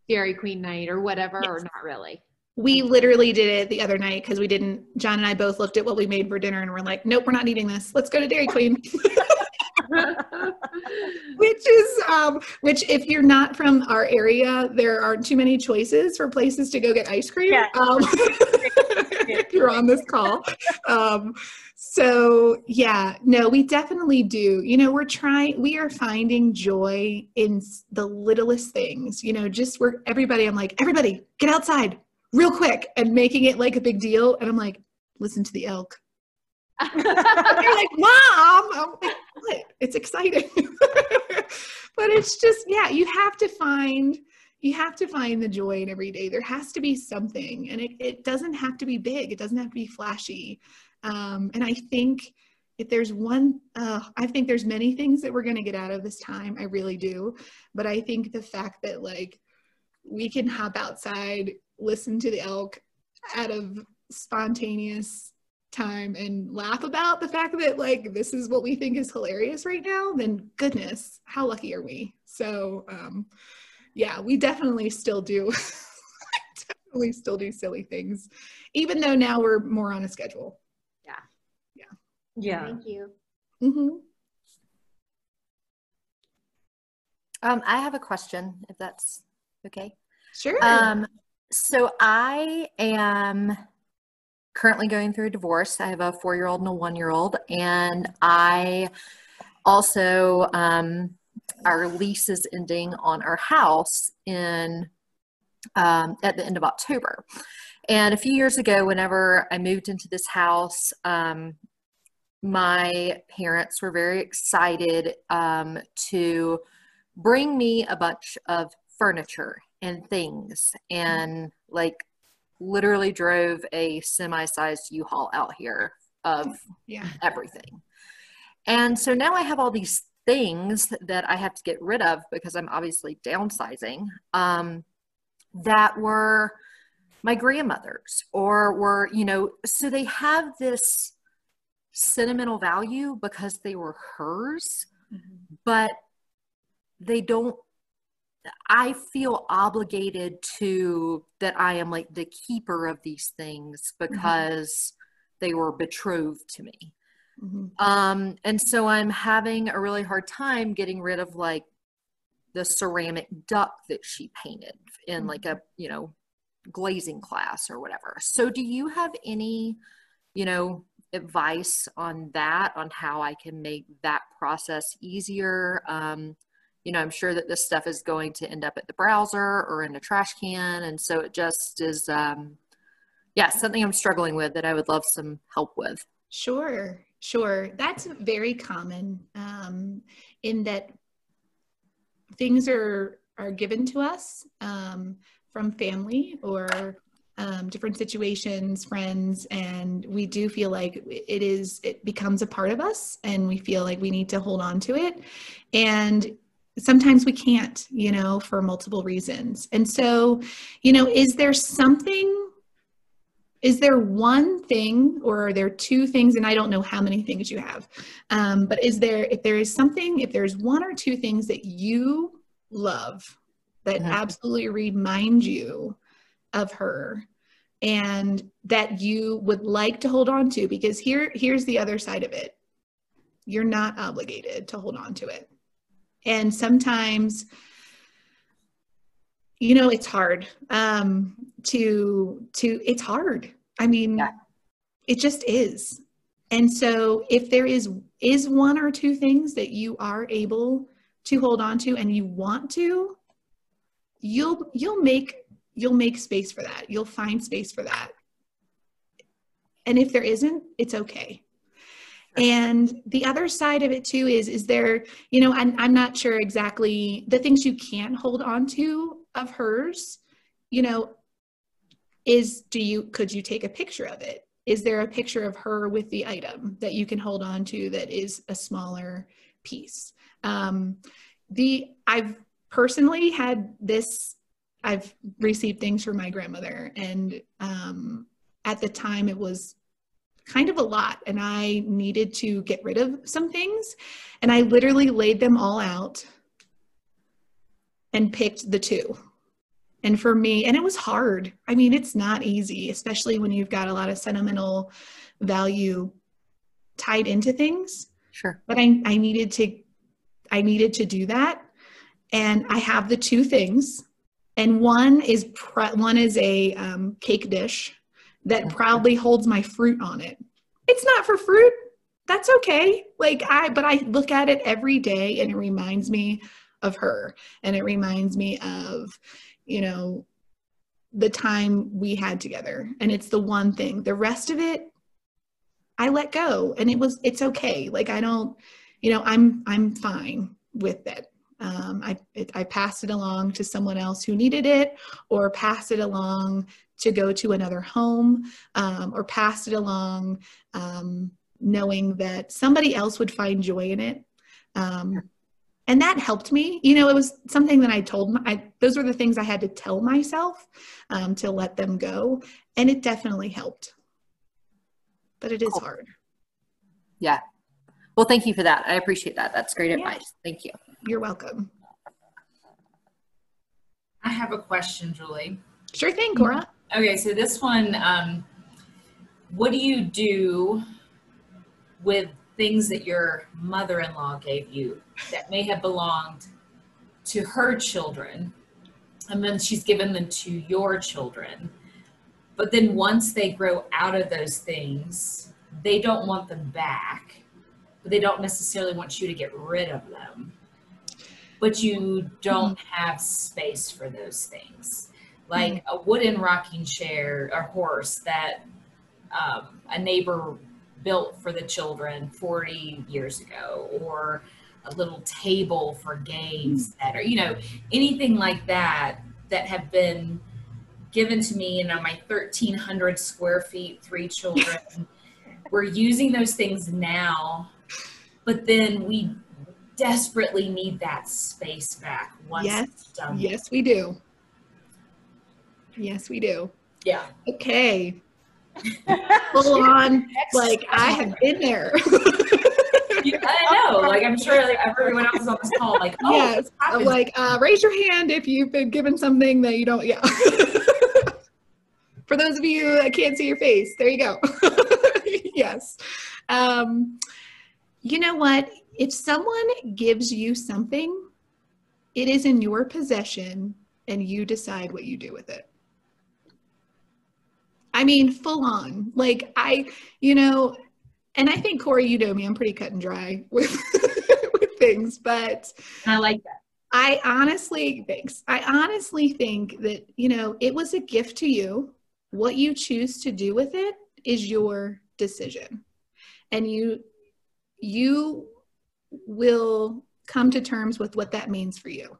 Dairy Queen night or whatever, yes. or not really? we literally did it the other night because we didn't john and i both looked at what we made for dinner and we're like nope we're not eating this let's go to dairy queen [laughs] which is um, which if you're not from our area there aren't too many choices for places to go get ice cream yeah. um, [laughs] if [laughs] you're on this call um, so yeah no we definitely do you know we're trying we are finding joy in the littlest things you know just where everybody i'm like everybody get outside real quick and making it like a big deal. And I'm like, listen to the elk. [laughs] They're like, Mom, like? It's exciting. [laughs] but it's just, yeah, you have to find you have to find the joy in every day. There has to be something, and it, it doesn't have to be big. It doesn't have to be flashy. Um, and I think if there's one, uh, I think there's many things that we're going to get out of this time. I really do. But I think the fact that like we can hop outside, listen to the elk out of spontaneous time and laugh about the fact that like this is what we think is hilarious right now, then goodness, how lucky are we? So um yeah, we definitely still do [laughs] definitely still do silly things, even though now we're more on a schedule. Yeah. Yeah. Yeah. Thank you. Mm-hmm. Um, I have a question, if that's okay. Sure. Um, so I am currently going through a divorce. I have a four year old and a one year old, and I also, um, our lease is ending on our house in um, at the end of October. And a few years ago, whenever I moved into this house, um, my parents were very excited um, to bring me a bunch of furniture and things and like literally drove a semi-sized U-Haul out here of yeah. everything. And so now I have all these things that I have to get rid of because I'm obviously downsizing um, that were my grandmother's or were, you know, so they have this sentimental value because they were hers, mm-hmm. but they don't I feel obligated to that I am like the keeper of these things mm-hmm. because mm-hmm. they were betrothed to me. Mm-hmm. Um, and so I'm having a really hard time getting rid of like the ceramic duck that she painted in mm-hmm. like a, you know, glazing class or whatever. So do you have any, you know, advice on that, on how I can make that process easier? Um, you know, I'm sure that this stuff is going to end up at the browser or in a trash can. And so it just is, um, yeah, something I'm struggling with that I would love some help with. Sure, sure. That's very common um, in that things are are given to us um, from family or um, different situations, friends, and we do feel like it is it becomes a part of us, and we feel like we need to hold on to it. And sometimes we can't, you know, for multiple reasons. And so, you know, is there something is there one thing or are there two things and i don't know how many things you have um, but is there if there is something if there's one or two things that you love that Mhm. absolutely remind you of her and that you would like to hold on to? Because here here's the other side of it. You're not obligated to hold on to it. And sometimes you know it's hard. Um to to it's hard. I mean Yeah. it just is. And so if there is is one or two things that you are able to hold on to and you want to you'll you'll make you'll make space for that. You'll find space for that. And if there isn't it's okay. And the other side of it too is is there you know I'm, I'm not sure exactly the things you can hold on to of hers you know is do you could you take a picture of it is there a picture of her with the item that you can hold on to that is a smaller piece um, the i've personally had this i've received things from my grandmother and um, at the time it was kind of a lot and I needed to get rid of some things. And I literally laid them all out and picked the two. And for me, and it was hard. I mean, it's not easy, especially when you've got a lot of sentimental value tied into things. Sure. But I, I needed to I needed to do that. And I have the two things. And one is pre- one is a um, cake dish that proudly holds my fruit on it. It's not for fruit. That's okay. Like I but I look at it every day and it reminds me of her and it reminds me of, you know, the time we had together. And it's the one thing. The rest of it I let go and it was it's okay. Like I don't, you know, I'm I'm fine with it. Um, I it, I passed it along to someone else who needed it, or passed it along to go to another home, um, or passed it along um, knowing that somebody else would find joy in it. Um, and that helped me. You know, it was something that I told my, I, those were the things I had to tell myself um, to let them go, and it definitely helped. But it is Cool. hard. Yeah. Well, thank you for that. I appreciate that. That's great Yeah. advice. Thank you. You're welcome. I have a question, Julie. Sure thing, Cora. Okay, so this one, um, what do you do with things that your mother-in-law gave you that may have belonged to her children, and then she's given them to your children, but then once they grow out of those things, they don't want them back, but they don't necessarily want you to get rid of them, but you don't have space for those things. Like a wooden rocking chair or horse that um, a neighbor built for the children 40 years ago or a little table for games mm. that are you know anything like that that have been given to me in my 1300 square feet three [laughs] children we're using those things now but then we desperately need that space back once Yes. done Yes, we do. Yes, we do. yeah Okay. Full on, like I have been there. I know. Like I'm sure like everyone else on this call, like, oh, yes. Like, uh, raise your hand if you've been given something that you don't. Yeah. For those of you that can't see your face, there you go. [laughs] yes. Um, you know what? If someone gives you something, it is in your possession and you decide what you do with it. I mean, full on. Like, I, you know, and I think Corey, you know me, I'm pretty cut and dry [laughs] with, with things, but I like that. I honestly, thanks. I honestly think that, you know, it was a gift to you. What you choose to do with it is your decision. And you, you will come to terms with what that means for you.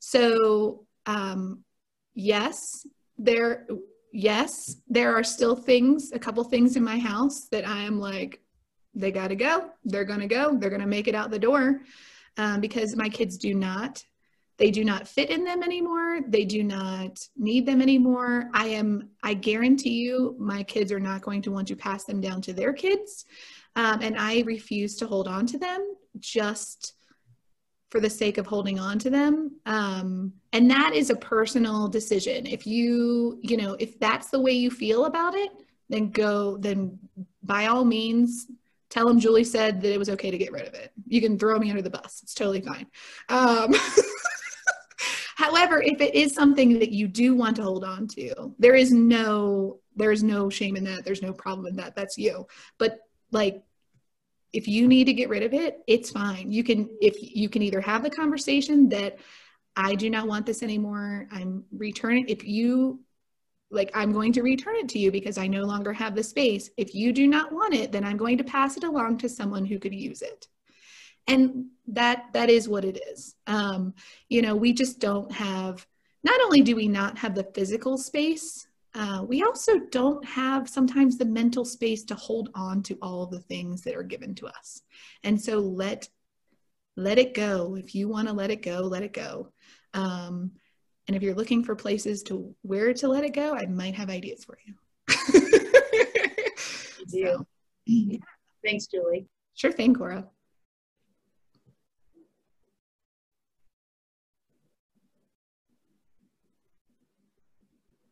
So, um, yes, there, yes, there are still things, a couple things in my house that I am like, they got to go. They're going to go. They're going to make it out the door um, because my kids do not they do not fit in them anymore they do not need them anymore i am i guarantee you my kids are not going to want to pass them down to their kids um, and i refuse to hold on to them just for the sake of holding on to them. Um, and that is a personal decision. If you you know if that's the way you feel about it then go then by all means tell them julie said that it was okay to get rid of it. You can throw me under the bus. It's totally fine. Um, [laughs] however if it is something that you do want to hold on to there is no there is no shame in that. There's no problem in that. That's you. But like if you need to get rid of it it's fine. You can if you can either have the conversation that i do not want this anymore. I'm returning if you like i'm going to return it to you because i no longer have the space. If you do not want it then i'm going to pass it along to someone who could use it. And that that is what it is. Um you know we just don't have not only do we not have the physical space uh, we also don't have sometimes the mental space to hold on to all the things that are given to us. And so let let it go. If you want to let it go let it go. Um, and if you're looking for places to where to let it go i might have ideas for you. [laughs] You do. [clears throat] Thanks, Julie. sure thing cora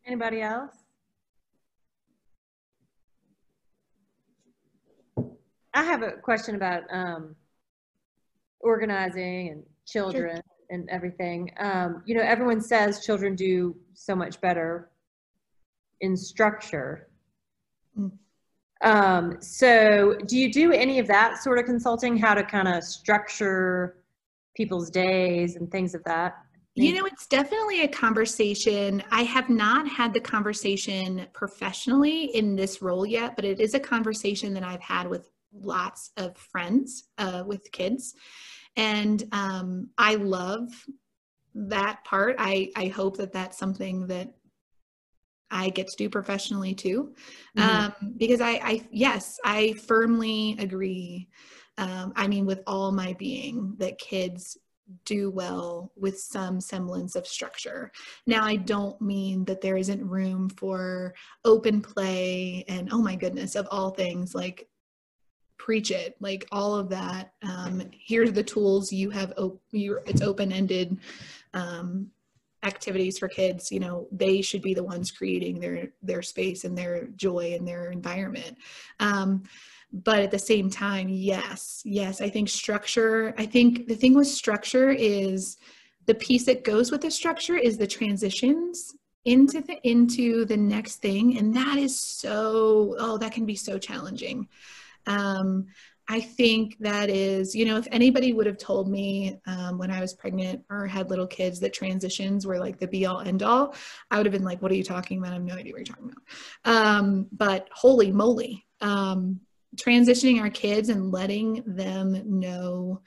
Anybody else? I have a question about um, organizing and children and everything. Um, you know, everyone says children do so much better in structure. Mm. Um, so, do you do any of that sort of consulting? How to kind of structure people's days and things of that? You know, it's definitely a conversation. I have not had the conversation professionally in this role yet, but it is a conversation that I've had with lots of friends uh, with kids. And um, I love that part. I, I hope that that's something that I get to do professionally too. Mhm. Um, because I, I, yes, I firmly agree. Um, I mean, with all my being, that kids do well with some semblance of structure. Now, I don't mean that there isn't room for open play and, oh my goodness, of all things, like preach it, like all of that. Um, here's the tools you have, op- it's open ended. Um, activities for kids you know they should be the ones creating their their space and their joy and their environment um, but at the same time yes yes i think structure i think the thing with structure is the piece that goes with the structure is the transitions into the into the next thing and that is so oh that can be so challenging. Um, i think that is you know if anybody would have told me um, when i was pregnant or had little kids that transitions were like the be all end all i would have been like what are you talking about? I have no idea what you're talking about. Um, but holy moly um, transitioning our kids and letting them know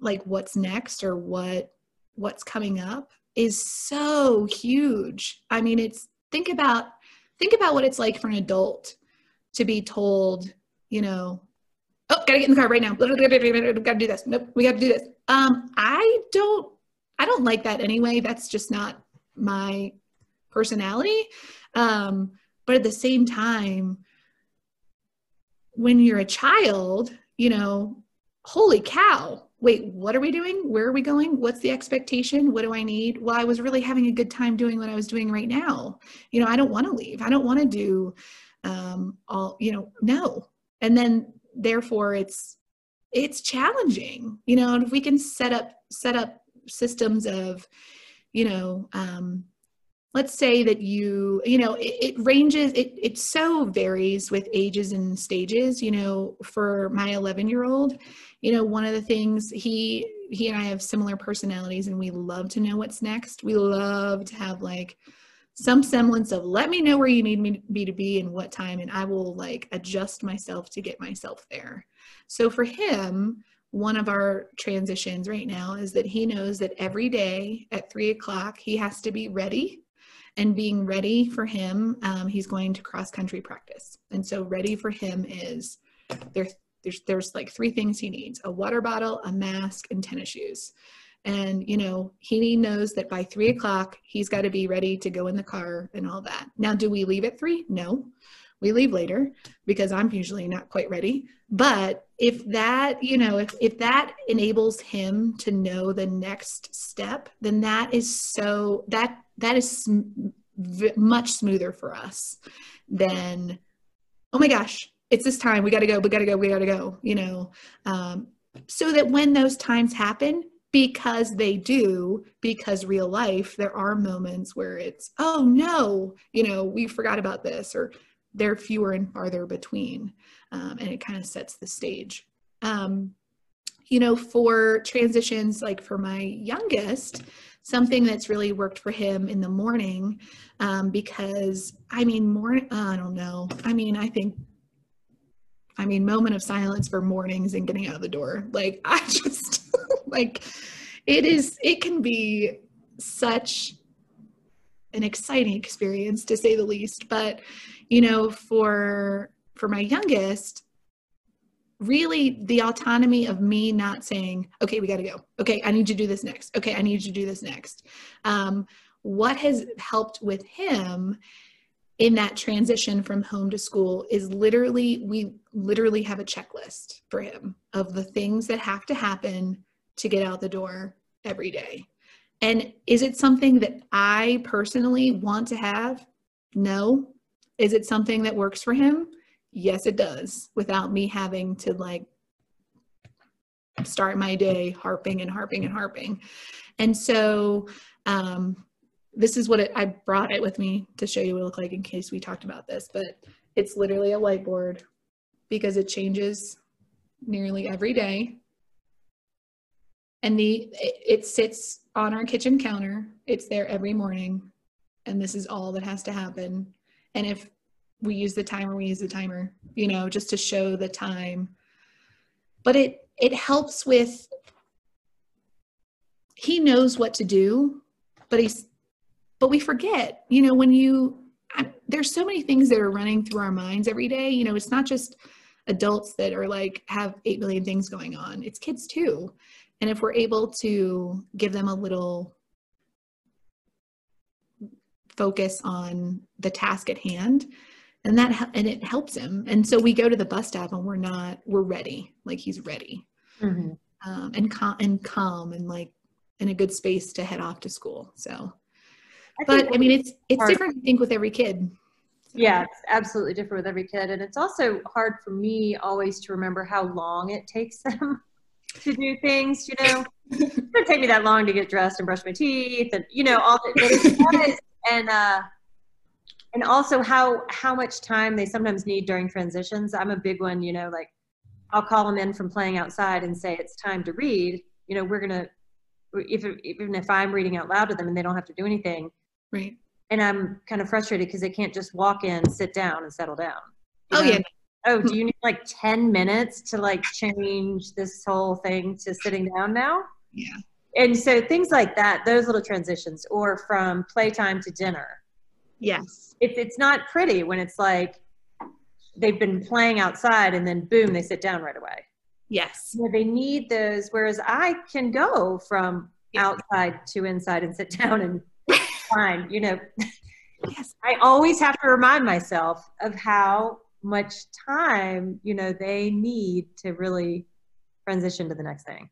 like what's next or what what's coming up is so huge. I mean it's think about think about what it's like for an adult to be told you know oh gotta get in the car right now. Gotta do this. Nope we gotta do this. Um i don't i don't like that anyway. That's just not my personality. Um but at the same time when you're a child, you know, holy cow, wait, what are we doing? Where are we going? What's the expectation? What do I need? Well, I was really having a good time doing what I was doing right now. You know, I don't want to leave. I don't want to do um, all, you know, no. And then therefore it's, it's challenging, you know, and if we can set up, set up systems of, you know, um, let's say that you you know it, it, ranges it it so varies with ages and stages you know for my 11 year old you know one of the things he he and i have similar personalities and we love to know what's next. We love to have like some semblance of let me know where you need me be to be and what time and i will like adjust myself to get myself there. So for him one of our transitions right now is that he knows that every day at three o'clock he has to be ready and being ready for him um, he's going to cross country practice and so ready for him is there there's there's like three things he needs a water bottle a mask and tennis shoes And, you know, he knows that by three o'clock, he's got to be ready to go in the car and all that. Now, do we leave at three? No, we leave later because I'm usually not quite ready. But if that, you know, if, if that enables him to know the next step, then that is so, that, that is sm- v- much smoother for us than, oh my gosh, it's this time. We got to go. We got to go. We got to go. You know, um, so that when those times happen, because they do, because real life, there are moments where it's, oh no, you know, we forgot about this, or they're fewer and farther between. Um, and it kind of sets the stage. Um, you know, for transitions, like for my youngest, something that's really worked for him in the morning, um, because I mean, more, I don't know. I mean, I think I mean, moment of silence for mornings and getting out of the door. Like, [laughs] I just, like, it is, it can be such an exciting experience to say the least. But, you know, for, for my youngest, really the autonomy of me not saying, okay, we got to go. Okay, I need you to do this next. Okay, I need you to do this next. Um, what has helped with him in that transition from home to school is literally we literally have a checklist for him of the things that have to happen to get out the door every day. And is it something that I personally want to have? No. Is it something that works for him? Yes, it does, without me having to like start my day harping and harping and harping. And so um, this is what it, I brought it with me to show you what it looked like in case we talked about this, but it's literally a whiteboard because it changes nearly every day. And the it, it sits on our kitchen counter. It's there every morning. And this is all that has to happen. And if we use the timer, we use the timer, you know, just to show the time. But it it helps with he knows what to do, but he's but we forget you know when you I, there's so many things that are running through our minds every day you know it's not just adults that are like have 8 million things going on it's kids too and if we're able to give them a little focus on the task at hand and that and it helps him and so we go to the bus stop and we're not we're ready like he's ready mm-hmm. um, and calm and calm and like in a good space to head off to school so I but I mean, it's it's hard. different. I think with every kid. Yeah, it's absolutely different with every kid, and it's also hard for me always to remember how long it takes [laughs] them to do things. You know, it doesn't take me that long to get dressed and brush my teeth, and you know all the [laughs] and uh, and also how how much time they sometimes need during transitions. I'm a big one. You know, like I'll call them in from playing outside and say it's time to read. You know, we're gonna if even if I'm reading out loud to them and they don't have to do anything, Right. And I'm kind of frustrated because they can't just walk in, sit down, and settle down. Oh know? yeah. Oh, do you need like 10 minutes to like change this whole thing to sitting down now? Yeah. And so things like that, those little transitions, or from playtime to dinner. Yes. It's it's not pretty when it's like they've been playing outside and then boom, they sit down right away. Yes. Where they need those, whereas I can go from yeah. outside to inside and sit [laughs] down and fine. You know, yes. I always have to remind myself of how much time, you know, they need to really transition to the next thing.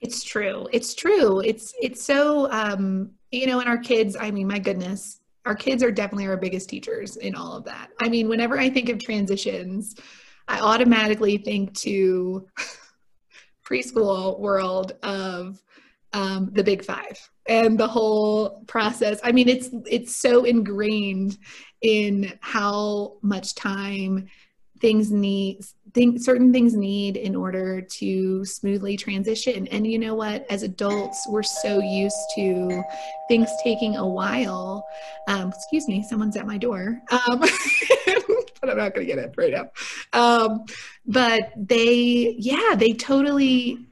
It's true. It's true. It's it's so um, you know, and our kids, I mean, my goodness, our kids are definitely our biggest teachers in all of that. I mean, whenever I think of transitions, I automatically think to [laughs] preschool world of um, the big five and the whole process i mean it's it's so ingrained in how much time things need think certain things need in order to smoothly transition. And you know what? As adults we're so used to things taking a while. Um, excuse me someone's at my door. Um, [laughs] but i'm not gonna get it right now. Um, but they yeah they totally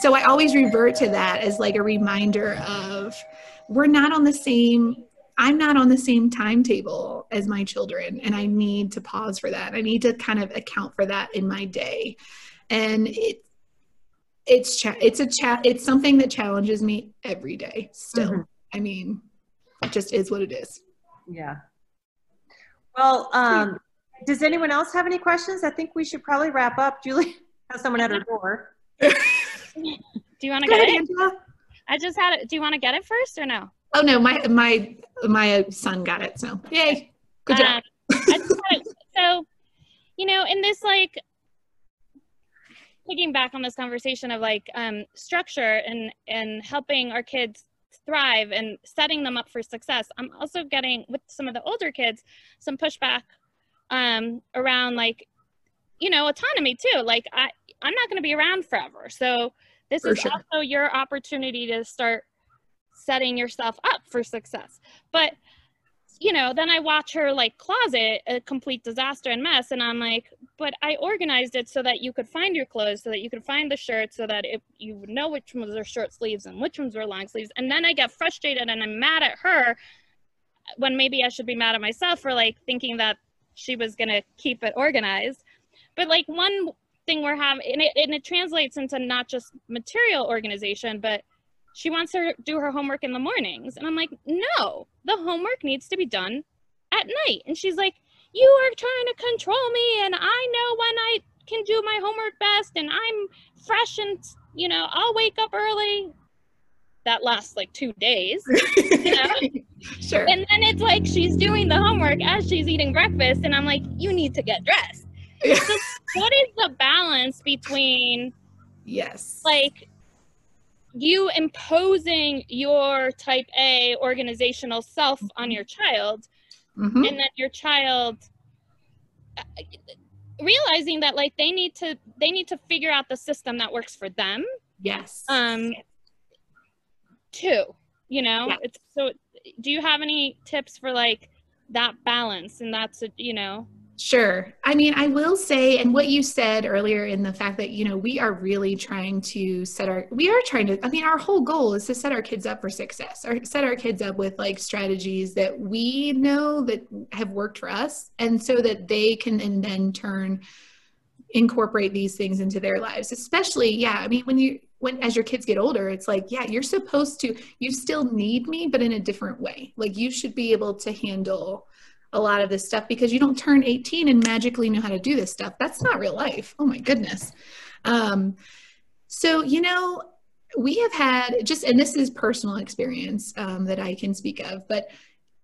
so I always revert to that as like a reminder of we're not on the same I'm not on the same timetable as my children and I need to pause for that. I need to kind of account for that in my day. And it it's cha- it's a chat it's something that challenges me every day still Mhm. i mean it just is what it is Yeah. Well, um, does anyone else have any questions? I think we should probably wrap up. Julie [laughs] has someone at her door. [laughs] Do you want to get ahead, it? Angela. I just had it. Do you want to get it first or no? Oh no my my my son got it so yay good job Um, I just had it- so, you know, in this like picking back on this conversation of like um, structure and and helping our kids thrive and setting them up for success, I'm also getting with some of the older kids some pushback um, around like, you know, autonomy too. Like I I'm not going to be around forever, so this For is sure. also your opportunity to start setting yourself up for success. But you know, then I watch her like closet a complete disaster and mess, and I'm like, but I organized it so that you could find your clothes, so that you could find the shirts, so that if you would know which ones are short sleeves and which ones are long sleeves. And then I get frustrated and I'm mad at her when maybe I should be mad at myself for like thinking that she was gonna keep it organized. But like one thing we're having, and it, and it translates into not just material organization, but she wants her to do her homework in the mornings. And I'm like, no, the homework needs to be done at night. And she's like, you are trying to control me, and I know when I can do my homework best, and I'm fresh and, you know, I'll wake up early. That lasts like two days. [laughs] sure And then it's like she's doing the homework as she's eating breakfast, and I'm like, you need to get dressed. So what is the balance between yes like you imposing your type A organizational self on your child Mhm. and then your child realizing that like they need to they need to figure out the system that works for them yes um too you know Yeah. it's so do you have any tips for like that balance and that's a, you know Sure. I mean, I will say, and what you said earlier in the fact that, you know, we are really trying to set our, we are trying to, I mean, our whole goal is to set our kids up for success or set our kids up with like strategies that we know that have worked for us. And so that they can and then turn, incorporate these things into their lives, especially, yeah. I mean, when you, when as your kids get older, it's like, yeah, you're supposed to, you still need me, but in a different way. Like you should be able to handle a lot of this stuff because you don't turn 18 and magically know how to do this stuff. That's not real life. Oh my goodness. Um, so, you know, we have had just, and this is personal experience um, that I can speak of, but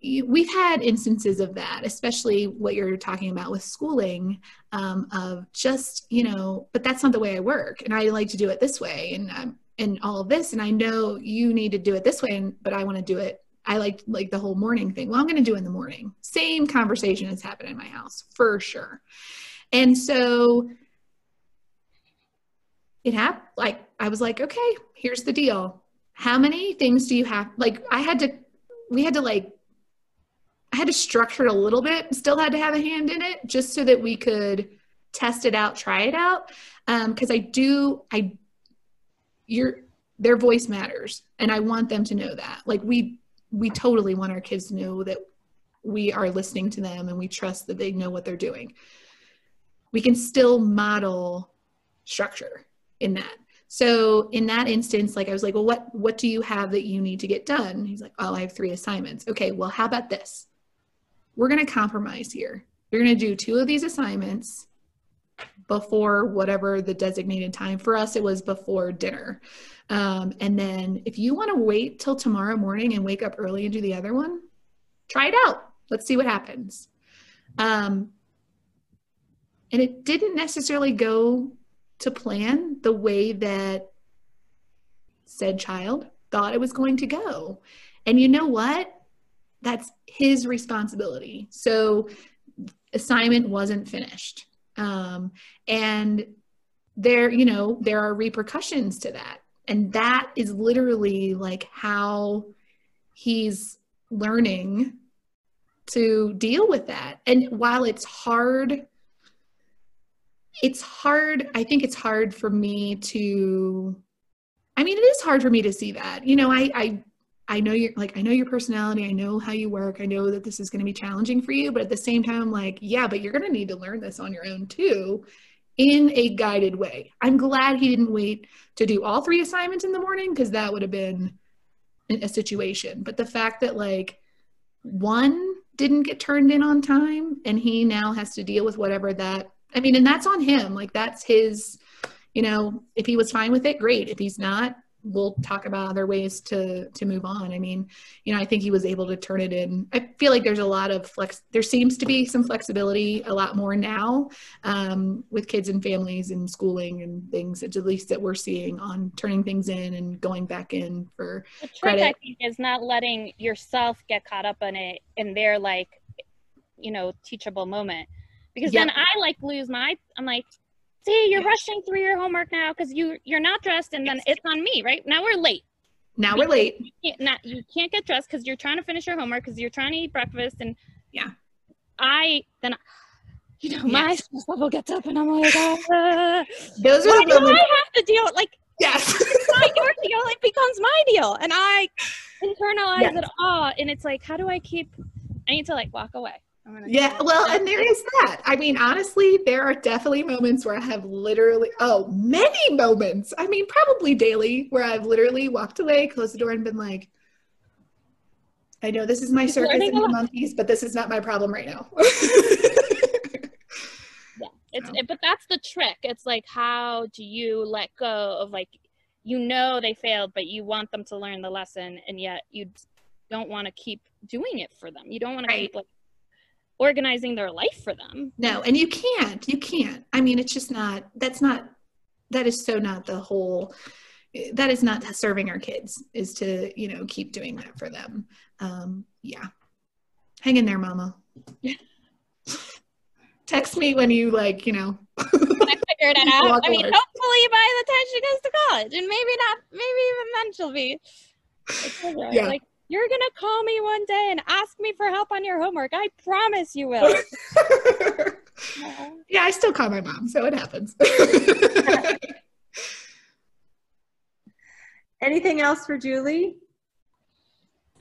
we've had instances of that, especially what you're talking about with schooling, um, of just, you know, but that's not the way I work. And I like to do it this way. And, um, and all of this. And I know you need to do it this way, and, but I want to do it I like like the whole morning thing. Well, I'm going to do in the morning. Same conversation has happened in my house for sure. And so it happened. Like I was like, okay, here's the deal. How many things do you have? Like I had to, we had to like, I had to structure it a little bit. Still had to have a hand in it, just so that we could test it out, try it out. Um, because I do, I, your their voice matters, and I want them to know that. Like we we totally want our kids to know that we are listening to them and we trust that they know what they're doing. We can still model structure in that. So in that instance, like I was like, well, what what do you have that you need to get done? He's like, oh, I have three assignments. Okay, well, how about this? We're gonna compromise here. You're gonna do two of these assignments before whatever the designated time. For us, it was before dinner. Um, and then if you want to wait till tomorrow morning and wake up early and do the other one, try it out. Let's see what happens. Um, and it didn't necessarily go to plan the way that said child thought it was going to go. And you know what? That's his responsibility. So assignment wasn't finished. Um, and there, you know, there are repercussions to that. And that is literally like how he's learning to deal with that. And while it's hard, it's hard. I think it's hard for me to, I mean, it is hard for me to see that. You know, I, I, I know you're like, I know your personality. I know how you work. I know that this is going to be challenging for you. But at the same time, I'm like, yeah, but you're going to need to learn this on your own too in a guided way. I'm glad he didn't wait to do all three assignments in the morning because that would have been a situation. But the fact that like one didn't get turned in on time and he now has to deal with whatever that I mean, and that's on him. Like that's his, you know, if he was fine with it, great. If he's not, we'll talk about other ways to to move on. I mean, you know, I think he was able to turn it in. I feel like there's a lot of flex. There seems to be some flexibility, a lot more now um, with kids and families and schooling and things. At least that we're seeing on turning things in and going back in for The trick, credit. I think, is not letting yourself get caught up in it in their like, you know, teachable moment. Because then I like lose my. I'm like, see, you're rushing through your homework now because you you're not dressed, and then it's on me, right? Now we're late. now we're late. You can't, not, you can't get dressed because you're trying to finish your homework because you're trying to eat breakfast, and Yeah. I then. You know, my stress level gets up, and I'm like, uh, Those are the do I have to deal? Like, Yes. it's not your [laughs] deal. It becomes my deal, and I internalize Yes. it all. And it's like, how do I keep? I need to like walk away. I'm gonna Yeah, well, and there is that. I mean, honestly, there are definitely moments where I have literally, oh, many moments. I mean, probably daily, where I've literally walked away, closed the door, and been like, I know this is my circus and the monkeys, but this is not my problem right now. [laughs] It's Wow. it, but that's the trick. It's like how do you let go of like you know they failed, but you want them to learn the lesson, and yet you don't want to keep doing it for them. You don't want to keep like organizing their life for them. no, and you can't. You can't. I mean, it's just not, that's not, that is so not the whole, that is not serving our kids, is to, you know, keep doing that for them. Um, yeah. Hang in there, mama. [laughs] Text me when you like, you know. I figured it [laughs] out. I mean, away. hopefully by the time she goes to college, and maybe not, maybe even then she'll be. Yeah. Like you're gonna call me one day and ask me for help on your homework. I promise you will. [laughs] Yeah, I still call my mom, so it happens. [laughs] Anything else for Julie?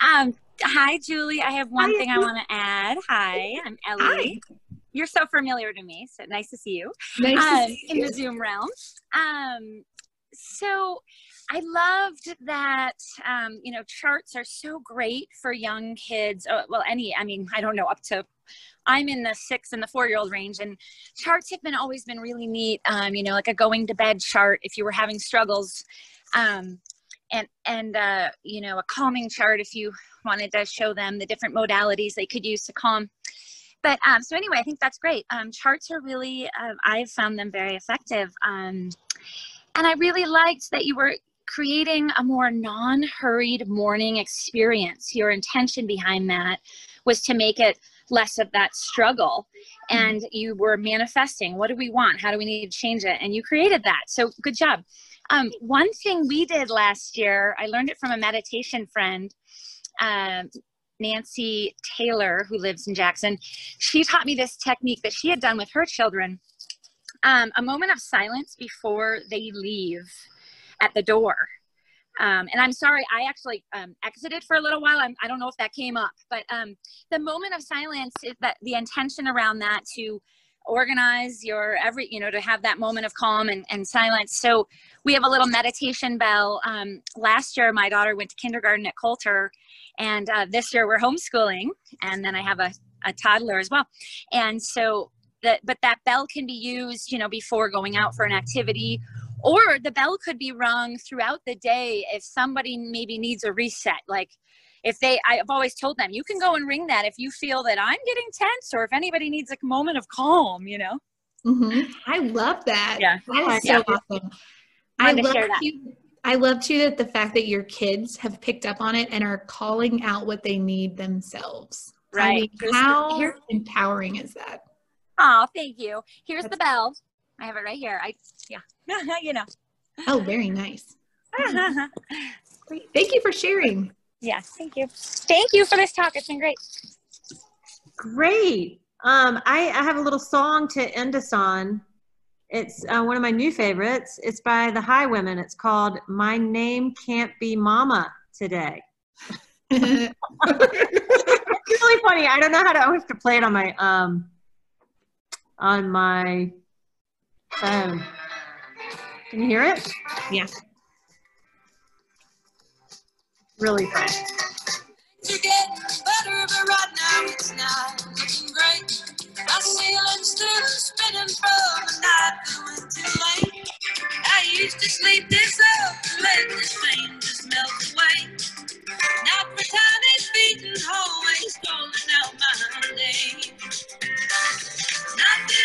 Um, hi, Julie. I have one Hi, thing I want to add. Hi, I'm Ellie. Hi. You're so familiar to me, so nice to see you nice to um, see in you. the Zoom realm. Um, so I loved that. Um, you know, charts are so great for young kids. Uh, well, any. I mean, I don't know up to. I'm in the six and the four year old range, and charts have been always been really neat. Um, you know, like a going to bed chart if you were having struggles. Um, and and uh, you know a calming chart if you wanted to show them the different modalities they could use to calm but um, so anyway i think that's great um, charts are really uh, i've found them very effective um, and i really liked that you were creating a more non-hurried morning experience. Your intention behind that was to make it less of that struggle. And you were manifesting. What do we want? How do we need to change it? And you created that. So good job. Um, one thing we did last year, I learned it from a meditation friend, um, Nancy Taylor, who lives in Jackson. She taught me this technique that she had done with her children um, a moment of silence before they leave at the door. Um, and I'm sorry, I actually um, exited for a little while. I'm, I don't know if that came up, but um, the moment of silence is that the intention around that to organize your every, you know, to have that moment of calm and, and silence. So we have a little meditation bell. Um, last year, my daughter went to kindergarten at Coulter, and uh, this year we're homeschooling, and then I have a, a toddler as well. And so, that but that bell can be used, you know, before going out for an activity, or the bell could be rung throughout the day if somebody maybe needs a reset, like. If they, I've always told them, you can go and ring that if you feel that I'm getting tense or if anybody needs a moment of calm, you know? Mhm. I love that. Yeah. That is Yeah. so awesome. I love that. I love too that the fact that your kids have picked up on it and are calling out what they need themselves. I Right. mean, Here's how empowering is that? Oh, thank you. Here's the bell. I have it right here. I yeah, [laughs] you know. Oh, very nice. Great. [laughs] Thank you for sharing. yes, thank you. Thank you for this talk. It's been great. Great. Um, I, I have a little song to end us on. It's uh, one of my new favorites. It's by the Highwomen. It's called "My Name Can't Be Mama Today." It's [laughs] really funny. I don't know how to. I have to play it on my um on my phone. Can you hear it? Yeah. Really fun. Things are getting better, but right now it's not looking great. My ceiling's still spinning from the night that too late. I used to sleep this up and let this pain just melt away. Now for tiny feet and hallways calling out my name.